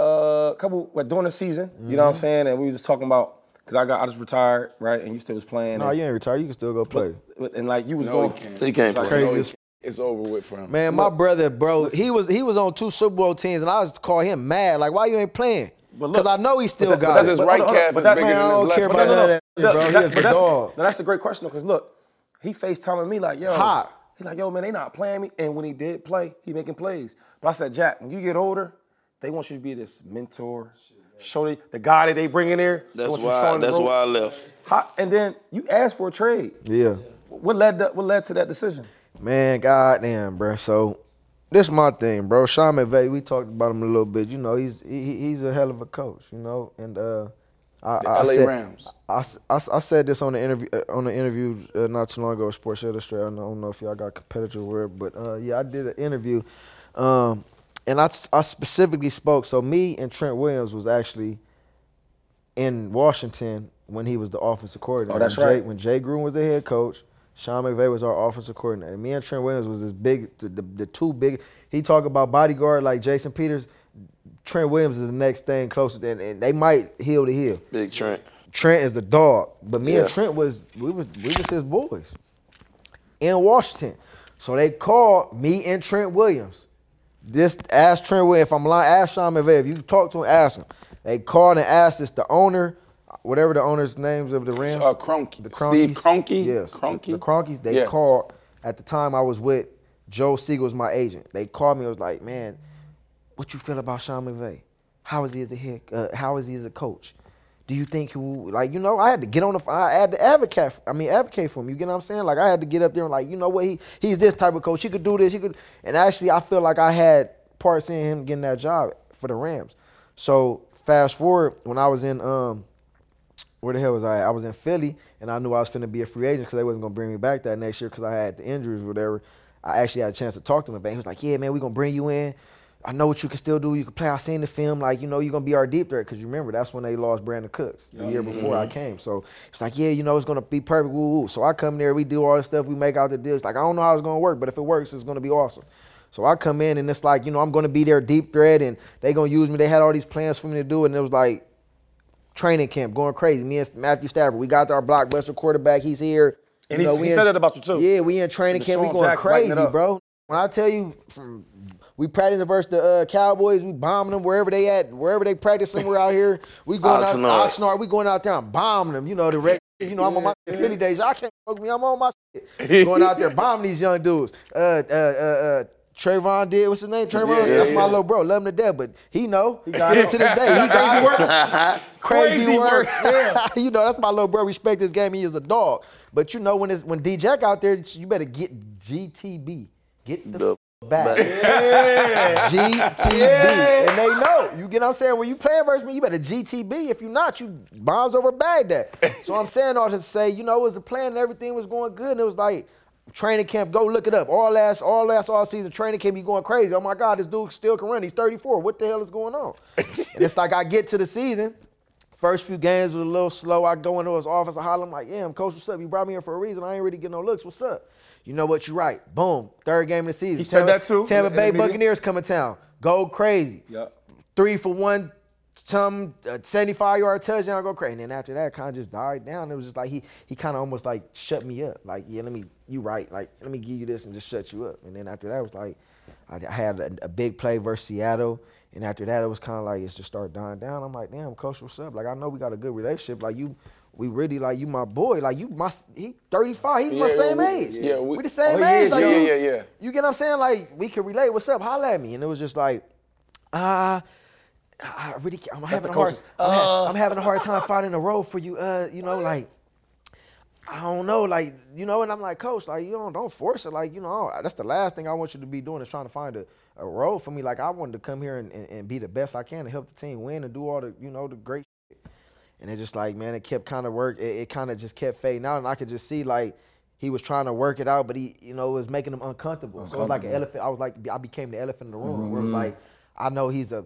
a couple like during the season. You know what I'm Mhm. saying? And we was just talking about because I got I just retired, right? And you still was playing. No, and, you ain't retired. You can still go play. but- and like you was No, going. he can't. He can't like, play. yo, Crazy it's- as It's over with for him. Man, my brother, bro, he was he was on two Super Bowl teams, and I was call him mad. Like, why you ain't playing? But look- Because I know he still that- got but it. his right hold on, hold on, calf but is that- bigger Man, than I his don't left. care one. about none of that, Look, bro. He that- is but the that's, dog. now that's a great question though, because look, he FaceTiming me like, yo, Hot. he like, yo, man, they not playing me. And when he did play, he making plays. But I said, Jack, when you get older, they want you to be this mentor, show the, the guy that they bring in there. That's want you why. That's why I left. How- and then you asked for a trade. Yeah. What led to, what led to that decision? Man, goddamn, bro. So this my thing, bro. Sean McVay, we talked about him a little bit. You know, he's he, he's a hell of a coach. You know, and uh, I, The I LA said, Rams. I, I I said this on the interview uh, on the interview uh, not too long ago, with Sports Illustrated. I don't know if y'all got competitive word, but uh, yeah, I did an interview, um, and I specifically spoke. So me and Trent Williams was actually in Washington when he was the offensive coordinator. Oh, that's when Jay, right. When Jay Gruden was the head coach, Sean McVay was our offensive coordinator. Me and Trent Williams was this big, the, the, the two big. He talk about bodyguard like Jason Peters. Trent Williams is the next thing closer, and, and they might heel to heel. Big Trent. Trent is the dog, but me and Trent was we was we was his boys in Washington. So they called me and Trent Williams. This ask Trent Williams if I'm lying. Ask Sean McVay if you talk to him. Ask him. They called and asked us the owner, whatever the owners' names of the Rams. Uh. The Steve Kroenkes. Yes. Kroenke? The Kroenkes. They Yeah. called at the time I was with Joel Segal was my agent. They called me. I was like, man, what you feel about Sean McVay? How is he as a head? Uh, how is he as a coach? Do you think he will, like you know I had to get on the I had to advocate I mean advocate for him. You get what I'm saying? Like I had to get up there and like you know what he he's this type of coach. He could do this. He could and actually I feel like I had parts in him getting that job for the Rams. So fast forward when I was in um where the hell was I? at? I was in Philly, and I knew I was finna be a free agent because they wasn't gonna bring me back that next year because I had the injuries or whatever. I actually had a chance to talk to him, and he was like, "Yeah, man, we gonna bring you in. I know what you can still do. You can play. I seen the film. Like, you know, you're gonna be our deep threat because you remember that's when they lost Brandin Cooks the year before I mm-hmm. came. So it's like, yeah, you know, it's gonna be perfect. Woo woo. So I come there, we do all this stuff, we make out the deals. Like, I don't know how it's gonna work, but if it works, it's gonna be awesome. So I come in and it's like, you know, I'm gonna be their deep threat, and they gonna use me. They had all these plans for me to do, it, and it was like training camp going crazy. Me and Matthew Stafford, we got our blockbuster quarterback. He's here. And You he- know, we he in- said that about you, too. Yeah, we in training So camp. We going Jackson crazy, bro. When I tell you, from we practicing versus the uh, Cowboys, we bombing them wherever they at, wherever they practice somewhere out here. We going out Oxnard. Oxnard. We going out there and bombing them. You know the rec. You know I'm on my Philly days. Y'all can't fuck me. I'm on my shit. going out there bombing these young dudes. Uh, uh, uh, uh, Trayvon did. What's his name? Trayvon. Yeah, That's yeah, my little bro. Love him to death, but he know. He got Still to this day, he got Crazy crazy work. work. Crazy work, yeah. you know, that's my little bro. Respect this game. He is a dog. But you know, when it's when D Jack out there, you better get GTB. Get the, The f- back. Yeah. GTB. Yeah. And they know. You get what I'm saying? When you playing versus me, you better GTB. If you not, you bombs over Baghdad. so I'm saying all to say, you know, it was a plan and everything was going good. And it was like training camp, go look it up. All last, all last all season training camp, you going crazy. Oh my God, this dude still can run. He's 34. What the hell is going on? and it's like I get to the season. First few games was a little slow. I go into his office, I holler, I'm like, yeah, I'm coach, what's up? You brought me here for a reason. I ain't really getting no looks. What's up? You know what? You're right. Boom. Third game of the season. He said Tampa- that too? Tampa Bay? Buccaneers come to town. Go crazy. Yep. Three for one, some uh, 75 yard touchdown, go crazy. And then after that, kind of just died down. It was just like he he kind of almost like shut me up. Like, yeah, let me, you right. Like, let me give you this and just shut you up. And then after that, it was like, I, I had a, a big play versus Seattle. And after that, it was kind of like it's just start dying down. I'm like, damn, coach, what's up? Like, I know we got a good relationship. Like, you, we really like you, my boy. Like, you, my, he 35. He my Yeah, same we- age. yeah, we- we the same Oh, age. is, Like, yeah, you, yeah, yeah. You get what I'm saying? Like, we can relate. What's up? Holla at me. And it was just like, ah. I really, can't- I'm having the a hard. I'm, ha- Uh. I'm having a hard time finding a role for you. Uh, you know, like, I don't know, like, you know, and I'm like, coach, like, you don't, don't force it. Like, you know, that's the last thing I want you to be doing is trying to find a, a role for me. Like, I wanted to come here and, and, and be the best I can to help the team win and do all the, you know, the great shit. And it's just like, man, it kept kind of work. It, it kind of just kept fading out, and I could just see like he was trying to work it out, but he, you know, it was making him uncomfortable. So it was like an elephant. I was like, I became the elephant in the room. Where it was like, I know he's a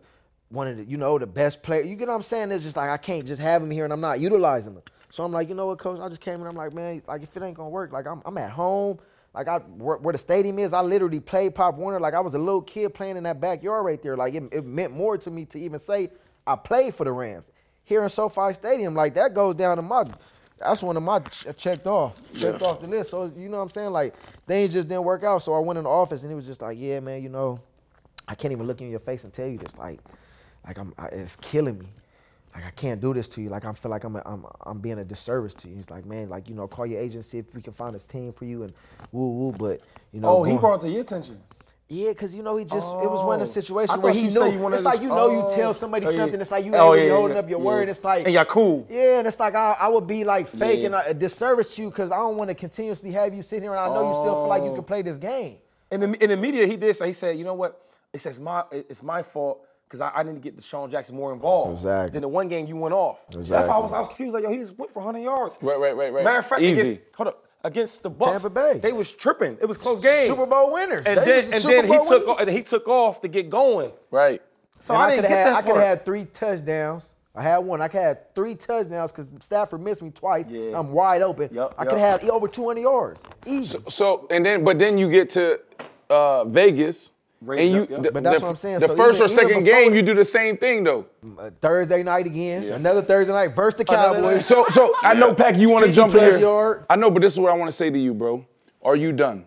one of the, you know, the best player. You get what I'm saying? It's just like I can't just have him here and I'm not utilizing him. So I'm like, you know what, coach? I just came and I'm like, man, like if it ain't gonna work, like I'm, I'm at home. Like I, where, where the stadium is, I literally played Pop Warner. Like I was a little kid playing in that backyard right there. Like it, it meant more to me to even say I played for the Rams here in SoFi Stadium. Like that goes down to my. That's one of my ch- checked off, checked off the list. So you know what I'm saying? Like things just didn't work out. So I went in the office and he was just like, yeah, man, you know, I can't even look in your face and tell you this. Like, like I'm, I, it's killing me. Like I can't do this to you. Like I feel like I'm, a, I'm, I'm being a disservice to you. He's like, man, like you know, call your agency if we can find this team for you and woo woo. But you know, Oh, he brought to your attention. yeah, because you know he just it was one of Oh. the situations where he you knew. you It's like you know you oh. tell somebody Oh, yeah. something. It's like you Oh, ain't really yeah, holding yeah, up your word. It's like And y'all cool. Yeah, and it's like I, I would be like fake Yeah. Uh, a, a disservice to you because I don't want to continuously have you sit here and I know you still feel like you Oh. can play this game. In the in the media, he did say he said, you know what? It says my it's my fault because I, I didn't get DeSean Jackson more involved. Exactly. Then the one game you went off. Exactly. That's why I was I was confused. Like yo, he just went for 100 yards. Right, right, right, right. Matter of fact, Easy. against, hold up against the Bucks, Tampa Bay. they was tripping. It was close game. Super Bowl winners. And They then and Super then he Bowl took winners. off, and he took off to get going. Right. So And I didn't coulda get had, that I could have had three touchdowns. I had one. I could have had three touchdowns because Stafford missed me twice. Yeah. I'm wide open. Yup, I could have had over 200 yards. Easy. So and then but then you get to uh, Vegas. Raiders, and you, yep, yep. the, But that's the- what I'm saying. The So first even- or second game, the- you do the same thing though. Uh, Thursday night again. Another Thursday night versus the Cowboys. So, so I know, Pack, you want to jump in plus here. yard. I know, but this is what I want to say to you, bro. Are you done?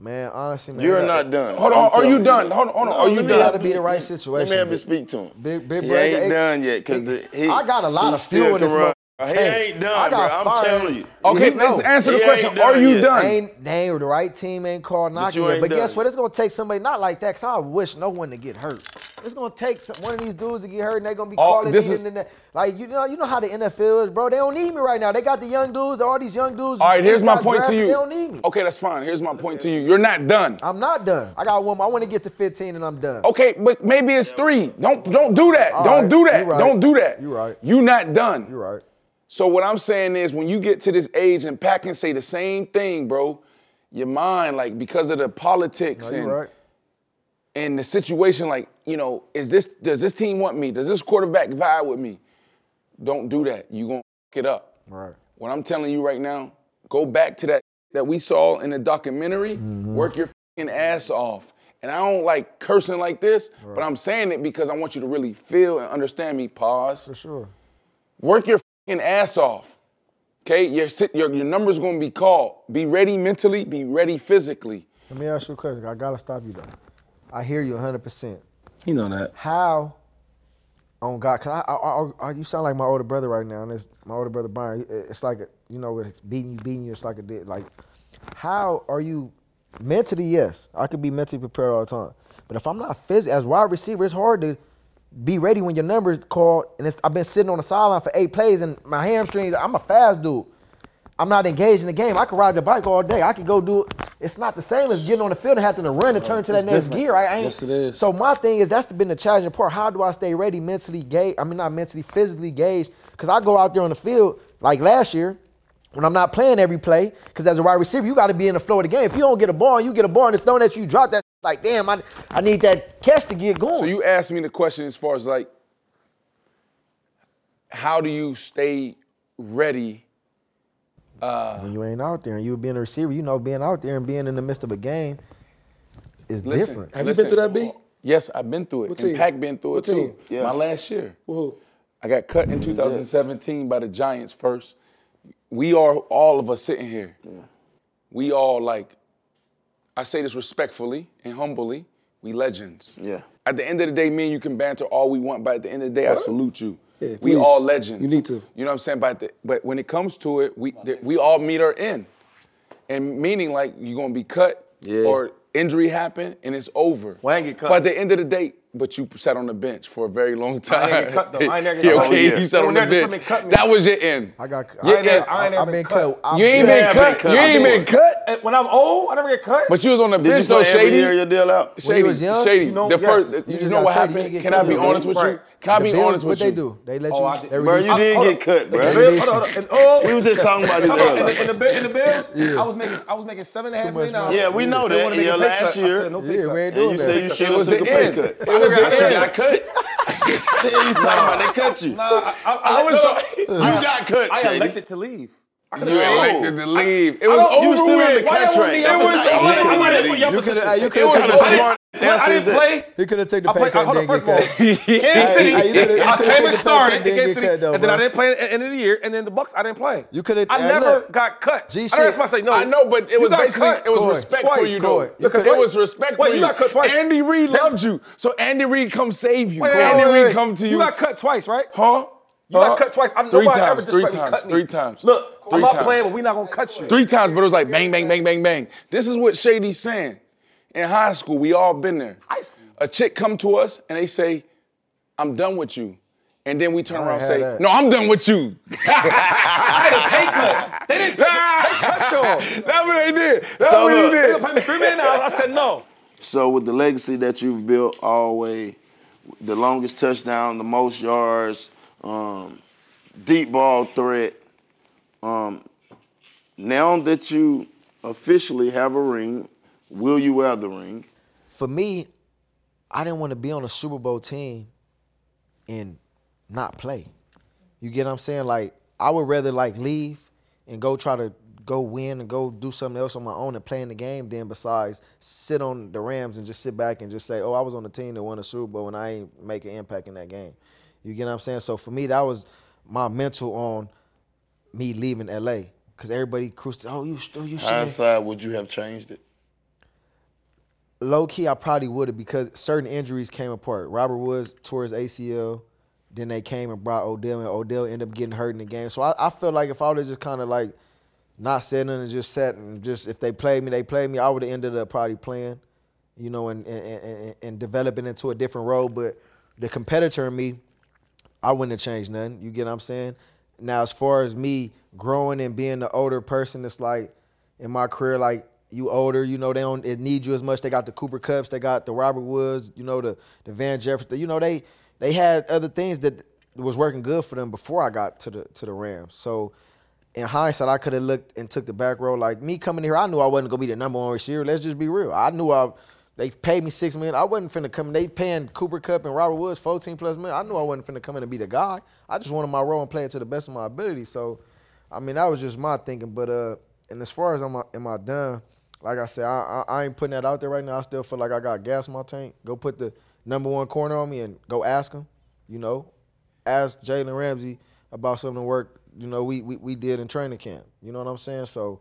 Man, honestly, man. You're not done. Hold on, I'm are telling you done? Hold on, hold on, No, are you let me done? have Gotta be the right situation. Let me have you Big- speak to him. Big, big he brother, ain't hey, done yet because. I got a lot of fuel still in this can run. motherfucker Uh, he tank. ain't done, I got bro. I'm fire. telling you. Okay, He let's know. answer the He question. Are you yet. done? Ain't, they ain't the right team ain't called knocking you yet. But guess what? It's gonna take somebody not like that. Cause I wish no one to get hurt. It's gonna take some, one of these dudes to get hurt, and they're gonna be Oh, calling this me is- and then- like you know you know how the NFL is, bro. They don't need me right now. They got the young dudes. All these young dudes. All right, here's my got point to you. They don't need me. Okay, that's fine. Here's my point to you. You're not done. I'm not done. I got one. more. I want to get to 15 and I'm done. Okay, but maybe it's three. Don't don't do that. All don't right, do that. right. Don't do that. You're right. You're not done. You're right. So what I'm saying is when you get to this age and Pat can say the same thing, bro, your mind, like because of the politics No, and right. and the situation, like, you know, is this does this team want me? Does this quarterback vibe with me? Don't do that. You gonna f it up. Right. What I'm telling you right now, go back to that that we saw in the documentary. Mm-hmm. Work your fing ass off. And I don't like cursing like this, but I'm saying it because I want you to really feel and understand me. Pause. For sure. Work your fing ass off. Okay, your your your number's gonna be called. Be ready mentally. Be ready physically. Let me ask you a question. I gotta stop you though. I hear you 100. percent You know that. How? On God, cause I, I, I, I- you sound like my older brother right now, and it's my older brother Byron. It's like a, you know, it's beating you, beating you. It's like a di- like. How are you mentally? Yes, I could be mentally prepared all the time, but if I'm not physically as wide receiver, it's hard to be ready when your number's called. And it's, I've been sitting on the sideline for eight plays, and my hamstrings. I'm a fast dude. I'm not engaged in the game. I could ride the bike all day. I could go do it. It's not the same as getting on the field and having to run and turn to that It's next different. gear. I ain't, Yes, it is. So my thing is that's been the challenging part. How do I stay ready mentally gauge? I mean not mentally, physically gauged. Because I go out there on the field like last year when I'm not playing every play. Because as a wide receiver, you got to be in the flow of the game. If you don't get a ball, and you get a ball and it's thrown at you, you drop that. Like damn, I I need that catch to get going. So you asked me the question as far as like, how do you stay ready? Uh, when you ain't out there and you being a receiver, you know being out there and being in the midst of a game is listen, different. Have you been through that, B? Yes, I've been through it. What and team? Pac been through it What too. Yeah. My last year. Who? I got cut in 2017 by the Giants first. We are all of us sitting here. We all like, I say this respectfully and humbly, we legends. Yeah. At the end of the day, me and you can banter all we want, but at the end of the day, I salute you. Yeah, we please. all legends. You need to. You know what I'm saying? But, the, but when it comes to it, we th- we all meet our end. And meaning like you're gonna be cut Yeah. or injury happen and it's over. Well, I ain't get cut. But at the end of the day, but you sat on the bench for a very long time. I ain't cut, though. I ain't never yeah, cut. okay, Oh, yeah. you sat on were the bench. to cut me. That was your end. I got. Your I ain't never- end. I ain't never I've been been cut. cut. You ain't been- been cut. You ain't been been- cut. When I'm old, I never get cut. But you was on the bench though, play every Shady. year your deal out? Shady, was young? Shady. You the first, You you, know what happened? Can I be honest with you? Right. Can I be Bills, honest what with they do? They let Oh, you. I did- they Bro, you you. did get cut, bro. The They Bills- release hold you. up, and- oh, We was just talking about this Hold up, in the, in the, in the Bills, I was making I was making seven and a half Too much million dollars. Yeah, we know that. wanted to make Yeah, last cut. I year- said, no Yeah, we ain't And you doing said you that. should have took a pay cut. It was But the you end. got cut. the hell you talking about? They cut you. Nah, I, I, I, I was You got cut, I elected to leave. You elected to leave. It was don't- over you was still with. in the y'all contract. me? That I was was not I illegal didn't- I to didn't put your You coulda- position. you coulda was taken kind the of pay- smart I didn't play. He could have taken the pay cut. hold on, first of all. Kansas City, Hey, you coulda- I came and started cut, Kansas City, cut, though, and then I didn't play at the end of the year, and then the Bucks I didn't play. You coulda- I hey, never look. got cut. G I shit. know that's I say no. I know, but it was basically cut it was Corey, respect for you Corey, though. you cut It was respect Wait, for you you. got cut twice. Andy Reid loved you, so Andy Reid come save you. Wait, wait, Andy Reid come to you. You got cut twice, right? huh? You got cut twice. I, Three nobody times, ever three disrespect me, times, cut me. three times. Look, Three I'm not times. playing, but we not gonna cut you. Three times, but it was like bang, bang, bang, bang, bang. This is what Shady's saying. In high school, we all been there. High school. A chick come to us and they say, "I'm done with you," and then we turn I around and say, that. "No, I'm done with you." I had a pay cut. They didn't take it. They cut y'all. That's what they did. That's So what look- They did. gonna pay me three million dollars. I said no. So with the legacy that you've built always, the longest touchdown, the most yards, um, deep ball threat. Um, now that you officially have a ring, will you wear the ring? For me, I didn't want to be on a Super Bowl team and not play. You get what I'm saying? Like I would rather like leave and go try to go win and go do something else on my own and play in the game than besides sit on the Rams and just sit back and just say, "Oh, I was on the team that won the Super Bowl and I ain't make an impact in that game." You get what I'm saying? So for me, that was my mental on me leaving LA because everybody cruised. Oh, you, oh, you should. Hindsight, would you have changed it? Low key, I probably would have because certain injuries came apart. Robert Woods tore his ACL. Then they came and brought Odell, and Odell ended up getting hurt in the game. So I, I feel like if I would have just kind of like not sitting and just sat and just if they played me, they played me. I would have ended up probably playing, you know, and, and and and developing into a different role. But the competitor in me, I wouldn't have changed nothing. You get what I'm saying? Now, as far as me growing and being the older person, it's like in my career, like you older, you know, they don't need you as much. They got the Cooper Kupps, they got the Robert Woods, you know, the the Van Jefferson. You know, they they had other things that was working good for them before I got to the to the Rams. So in hindsight, I could have looked and took the back row. Like me coming here, I knew I wasn't gonna be the number one receiver. Let's just be real. I knew I they paid me six million. I wasn't finna come. In, they paying Cooper Kupp and Robert Woods 14 plus million. I knew I wasn't finna come in and be the guy. I just wanted my role and play it to the best of my ability. So, I mean, that was just my thinking. But uh, and as far as am I am I done? Like I said, I, I, I ain't putting that out there right now. I still feel like I got gas in my tank. Go put the number one corner on me and go ask him. You know, ask Jalen Ramsey about some of the work you know we, we we did in training camp. You know what I'm saying? So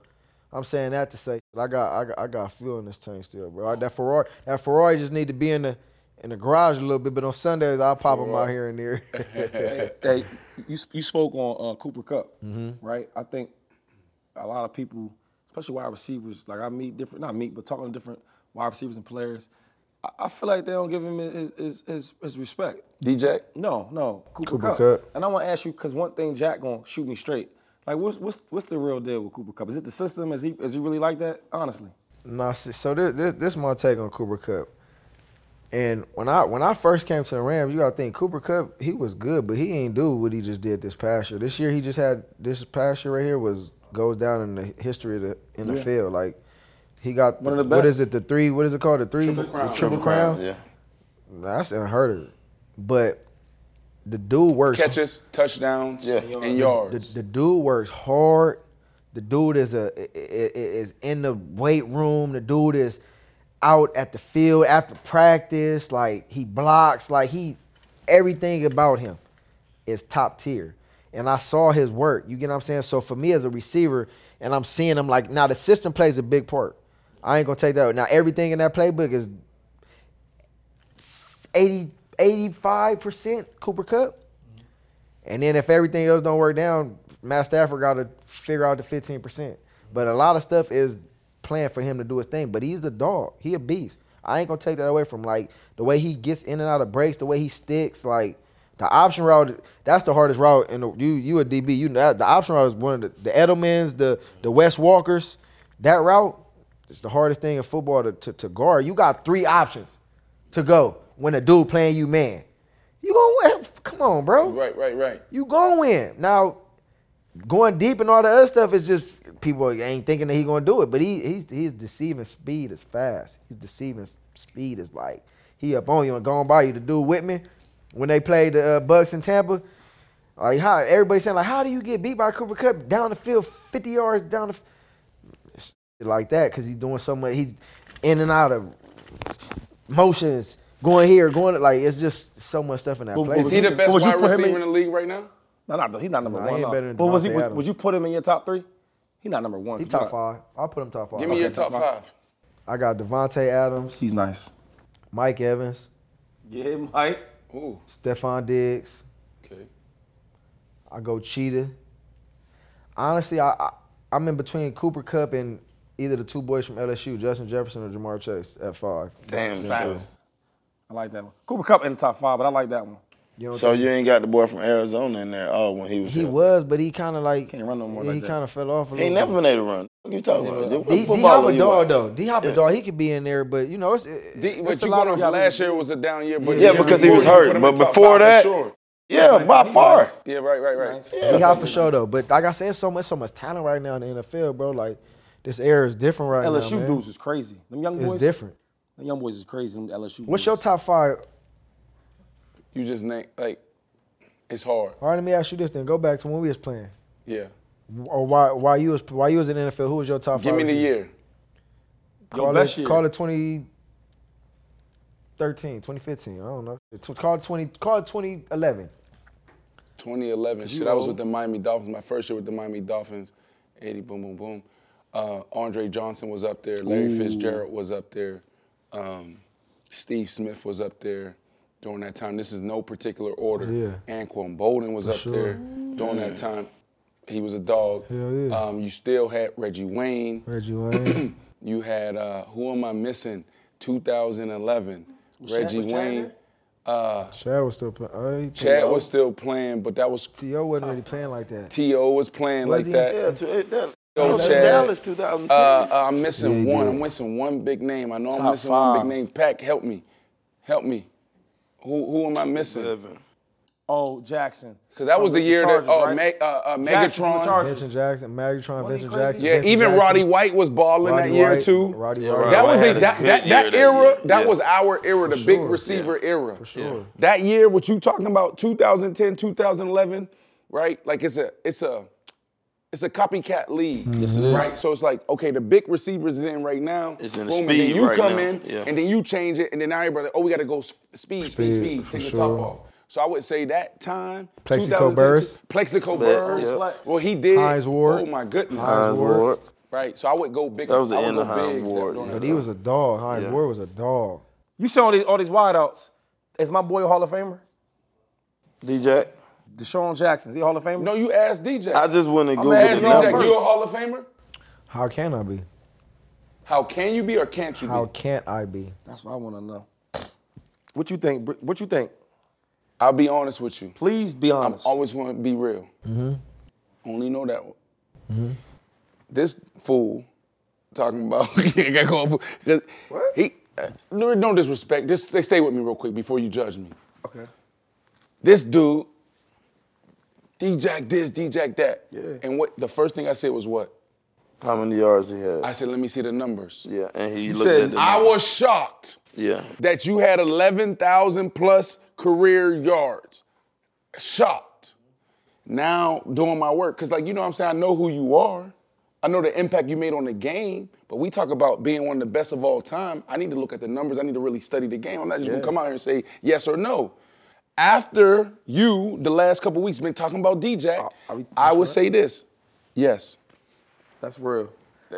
I'm saying that to say I got I got I got fuel in this tank still, bro. That Ferrari that Ferrari just need to be in the in the garage a little bit, but on Sundays I'll pop them out here and there. hey, hey, you you spoke on uh, Cooper Kupp, Mhm. right? I think a lot of people, especially wide receivers, like I meet different, not meet, but talking to different wide receivers and players. I, I feel like they don't give him his his, his, his respect. DJ? No, no, Cooper, Cooper Cup. Kupp. And I want to ask you because one thing, Jack gonna shoot me straight. Like, what's what's what's the real deal with Cooper Kupp? Is it the system? Is he is he really like that? Honestly. Nah, so this, this this is my take on Cooper Kupp. And when I when I first came to the Rams, you gotta think Cooper Kupp, he was good, but he ain't do what he just did this past year. This year he just had this past year right here was goes down in the history of the NFL. Yeah. Like he got One of the best. is it, the three what is it called? The three Triple the crown. triple Triple crown? crown, yeah. That's unheard of. But the dude works Catches, touchdowns, yeah. and yards. the, the dude works hard. The dude is a is in the weight room. The dude is out at the field after practice. Like he blocks. Like he everything about him is top tier. And I saw his work. You get what I'm saying? So for me as a receiver, and I'm seeing him like now the system plays a big part. I ain't gonna take that. Now everything in that playbook is 80, 85% Cooper Kupp. And then if everything else don't work down, Matt Stafford got to figure out the 15%. But a lot of stuff is planned for him to do his thing. But he's the dog. He a beast. I ain't gonna take that away from like the way he gets in and out of breaks, the way he sticks, like the option route. That's the hardest route. And you you a DB, you know the option route is one of the, the Edelmans, the the Wes Welkers. That route is the hardest thing in football to, to, to guard. You got three options to go when a dude playing you man. You gonna win? Come on, bro. Right, right, right. You gonna win. Now, going deep and all the other stuff is just people ain't thinking that he gonna do it. But he he's he's deceiving speed is fast. He's deceiving speed is like he up on you and going by you. The with Whitman when they played the uh, Bucks in Tampa. Like how everybody saying like how do you get beat by Cooper Kupp down the field 50 yards down the f-" like that because he's doing so much. He's in and out of motions, going here, going like it's just so much stuff in that play. Is he the best was you wide receiver in- in the league right now? No, no, he's not number Nah, he one. ain't no. better than But was he? Would, would you put him in your top three? He's not number one. He top got- five. I'll put him top five. Give me your top five. I got Davante Adams, He's nice. Mike Evans, Yeah, Mike. Ooh, Stefon Diggs. okay. I go Cheetah. Honestly, I, I I'm in between Cooper Kupp and either the two boys from LSU, Justin Jefferson or Ja'Marr Chase at five. Damn, sure. Facts. I like that one. Cooper Kupp in the top five, but I like that one. You know So you ain't got the boy from Arizona in there. Oh, when he was he here. was, but he kind of like Can't run no more yeah, like he kind of fell off a He little. ain't never bit. been able to run. What you talking about? D, D Hop a dog watch. though. D Hop a dog. He could be in there, but you know it's. D, it's but a you lot going of off last year was a down year, but Yeah, the year because he was hurt. But before that, sure. yeah, by far. Yeah, right, right, right. D Hop for sure though. But like I said, so much, so much talent right now in the NFL, bro. Like this era is different right LSU now. man. dudes is crazy. Them young It's boys. different. Them young boys is crazy. Them LSU. What's dudes. your top five? You just name like it's hard. All right, let me ask you this then. Go back to when we was playing. Yeah. Or why why you was why you was in the NFL? Who was your top Give five? me the year. Your Call best it year. call it 2013, 2015. I don't know. Tw- Call it 20 call it 2011. 2011. Shit, I was with the Miami Dolphins. My first year with the Miami Dolphins. 80, boom, boom, boom. Uh, Andre Johnson was up there. Larry Fitzgerald was up there. Um, Steve Smith was up there during that time. This is no particular order. Yeah. Anquan Boldin was For up there sure. during that time. He was a dog. Hell yeah. Um, you still had Reggie Wayne. Reggie Wayne. you had uh, who am I missing? 2011. Was Reggie Chad Wayne. Uh, Chad was still playing. Oh, Chad was still playing, but that was T.O. wasn't really playing like that. T.O. was playing Was like he? that. Yeah, to, it, that, Yo, that was in Chad. Dallas 2010. Uh, uh, I'm missing Yeah, one. did. I'm missing one big name. I know I'm Top missing one big name. Pack, help me. Help me. Who who am I missing? Oh, Jackson. Because that was the From year Chargers, that oh, right? Me- uh, uh, Jackson from the Megatron. Vincent Jackson, Megatron, Vincent? Jackson. Yeah, Vincent even Jackson. Roddy White was balling Roddy that year White, too. Roddy Yeah, White. That was the, that, that, that that era. year. That Yeah. was our era, the big sure. receiver era. For sure. That year, what you talking about, 2010, 2011, right? Like it's a it's a it's a copycat league. Yes, it mm-hmm. is. Right. So it's like, okay, the big receivers is in right now. It's in boom, and speed then you right come now. in, Yeah. and then you change it, and then now everybody, like, oh, we got to go speed, speed, Speed, speed, for take the sure. top off. So I would say that time, Plaxico 2010, Burress. Plexico That- Burrs. Well, he did. Hines Ward. Oh my goodness. Hines Ward. Right. So I would go big. That was the end of Hines big Ward, during yeah. that But he was a dog. Hines Yeah. Ward was a dog. You see all these all these wideouts. Is my boy a Hall of Famer? DJ. DeSean Jackson. Is he a Hall of Famer? No, you asked DJ. I just went and I'm the you, DJ, Jack, numbers. you a Hall of Famer? How can I be? How can you be or can't you How be? can't I be? That's what I want to know. What you think? Br- What you think? I'll be honest with you. Please be honest. I'm always want to be real. Mm-hmm. Only know that one. This fool talking about I gotta go he uh, no no disrespect. Just they stay with me real quick before you judge me. okay. This dude, D-Jack this, D-Jack that. Yeah. And what the first thing I said was what? How many yards he had? I said, let me see the numbers. yeah, and he You looked said at the I numbers. was shocked Yeah. that you had 11,000 plus career yards. Shocked. Now doing my work, because like you know what I'm saying, I know who you are. I know the impact you made on the game, but we talk about being one of the best of all time. I need to look at the numbers. I need to really study the game. I'm not just gonna come out here and say yes or no. After you, the last couple weeks, been talking about D-Jack, oh, are we- I would that's say this. Yes. That's real.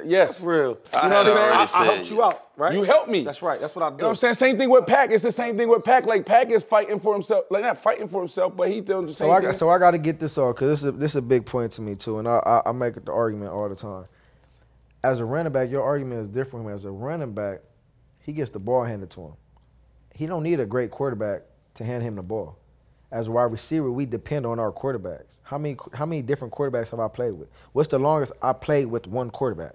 Yes. That's real. You know what I'm saying? I, I helped you out, right? You helped me. That's right. That's what I do. You know what I'm saying? Same thing with Pac. It's the same thing with Pac. Like Pac is fighting for himself. Like not fighting for himself, but he doing the same So I thing. got, so I got to get this off because this is this is a big point to me too, and I, I I make the argument all the time. As a running back, your argument is different. from As a running back, he gets the ball handed to him. He don't need a great quarterback to hand him the ball. As a wide receiver, we depend on our quarterbacks. How many how many different quarterbacks have I played with? What's the longest I played with one quarterback?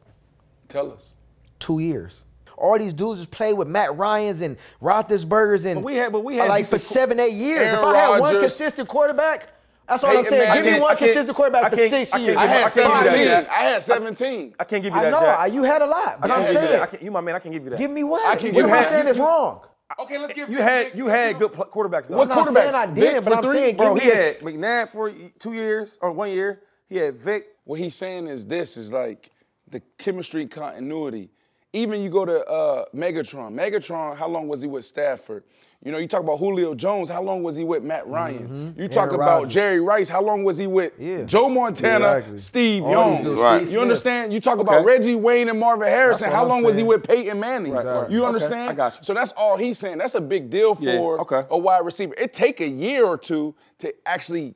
Tell us. Two years. All these dudes just play with Matt Ryan's and Roethlisberger's and But we had- but we had uh, like for seven, eight years. Aaron if I had one consistent quarterback, that's all I'm Peyton saying. Give me one consistent quarterback I for six I can't years. give I you- had I can't give you that, 17. I had 17. I can't give you that. I know Jack. you had a lot, but I I'm can't give you saying, you my man. I can't give you that. give me one. I can what give am I you- saying is wrong? Okay, let's give You had you had good pl- quarterbacks. Though. What I'm not saying quarterbacks? I didn't, but I'm three? saying, Bro, he had McNabb for two years or one year. He had Vic. What he's saying is this is like the chemistry continuity. Even you go to uh, Megatron. Megatron, how long was he with Stafford? You know, you talk about Julio Jones. How long was he with Matt Ryan? You talk Mm-hmm. Aaron about Rodgers. Jerry Rice. How long was he with Yeah. Joe Montana, Exactly. Steve All Young? Right. You Smith. understand? You talk about Reggie Wayne and Marvin Harrison. That's How what long I'm was he with Peyton Manning? Right, right. You Okay, understand? I got you. So that's all he's saying. That's a big deal for Yeah, okay. a wide receiver. It take a year or two to actually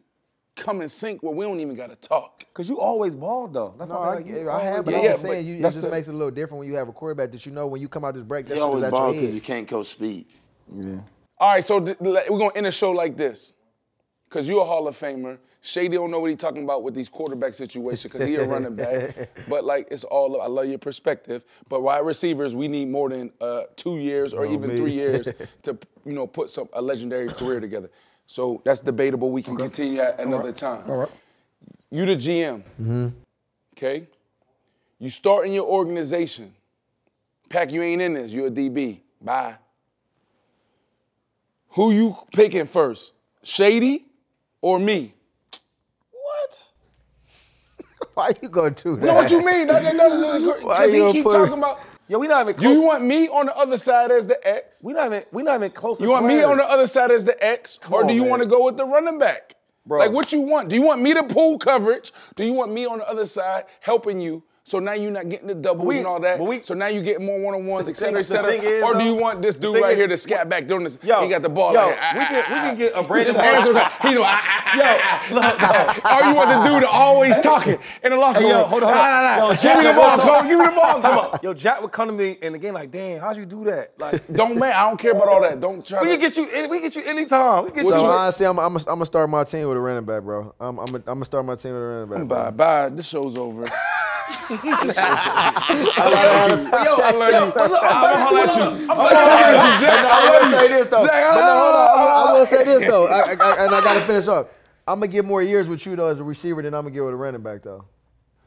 come in sync where we don't even got to talk. Cause you always balled though. That's No, why I, like, you I have, but yeah, I'm yeah, but saying, you, it just the- makes it a little different when you have a quarterback that you know when you come out this break, That's He shit always is at ball your because you can't coach speed. All right, so th- we're gonna end the show like this. Cause you're a Hall of Famer. Shady don't know what he's talking about with these quarterback situations because he a running back. But like it's all I love your perspective. But wide receivers, we need more than uh, two years or Oh, even me. three years to you know put some a legendary career together. So that's debatable. We can continue at another time. All right. You the GM. Okay? You start in your organization. Pack, you ain't in this. You're a DB. Bye. Who you picking first? Shady or me? What? Why you gonna do that? You know what you mean? That, that, that, Why you he gonna keep put- talking about. Yo, we not even Do close. you want me on the other side as the X? we not even we not even close. You as want me on the other side as the X, or on, do you want to go with the running back? Bro. Like what you want? Do you want me to pull coverage? Do you want me on the other side helping you So now you're not getting the doubles we- and all that. but we- so now you get more one on ones, The et cetera, thing- et cetera. is, or do you want this dude right is- here to scat back doing this? Yo, he got the ball. yo, like, ah, we can we can get a Brandon. Just answer that. He know, ah, ah, Yo, ah, ah, look, ah, no. Or you want the dude to always talking in the locker Hey, room. yo, hold on, hold Nah, on. nah, nah. Yo, give me the ball, so- Give me the ball. Time Yo, Jack would come to me in the game like, damn, how'd you do that? Like, Don't man, I don't care about all that. Don't try we to. can get you. We can get you anytime. We can get So you. honestly, I'm I'm gonna start my team with a running back, bro. I'm I'm gonna start my team with a running back. Bye, bye. This show's over. I love you. Yo, I love yo, you. but look, I'm gonna holler at you. I'm I'm gonna holler at you, Jack. I I love will say this though. Jack, But no, hold on. I will, I will say this though, I, I, I- and I gotta finish up. I'm gonna get more years with you though as a receiver than I'm gonna get with a running back though.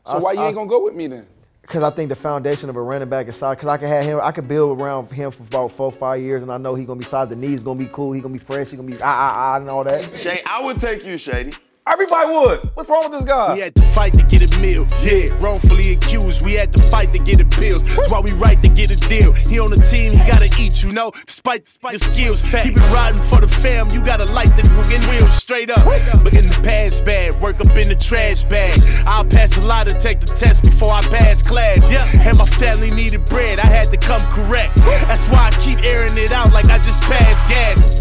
So why you ain't gonna go with me then? Because I think the foundation of a running back is solid. Because I can have him, I could build around him for about four, five years, and I know he's gonna be solid. The knees gonna be cool. He's gonna be fresh. He's gonna be ah ah ah and all that. Shay, I would take you, Shady. Everybody would. What's wrong with this guy? We had to fight to get a meal. Yeah, wrongfully accused. We had to fight to get appeals. That's why we right to get a deal. He on the team, he gotta eat, you know, despite the skills. Keep it riding for the fam. You gotta light the fucking wheels straight up. But in the past bad, work up in the trash bag. I'll pass a lot to take the test before I pass class. Yeah, and my family needed bread. I had to come correct. That's why I keep airing it out like I just passed gas.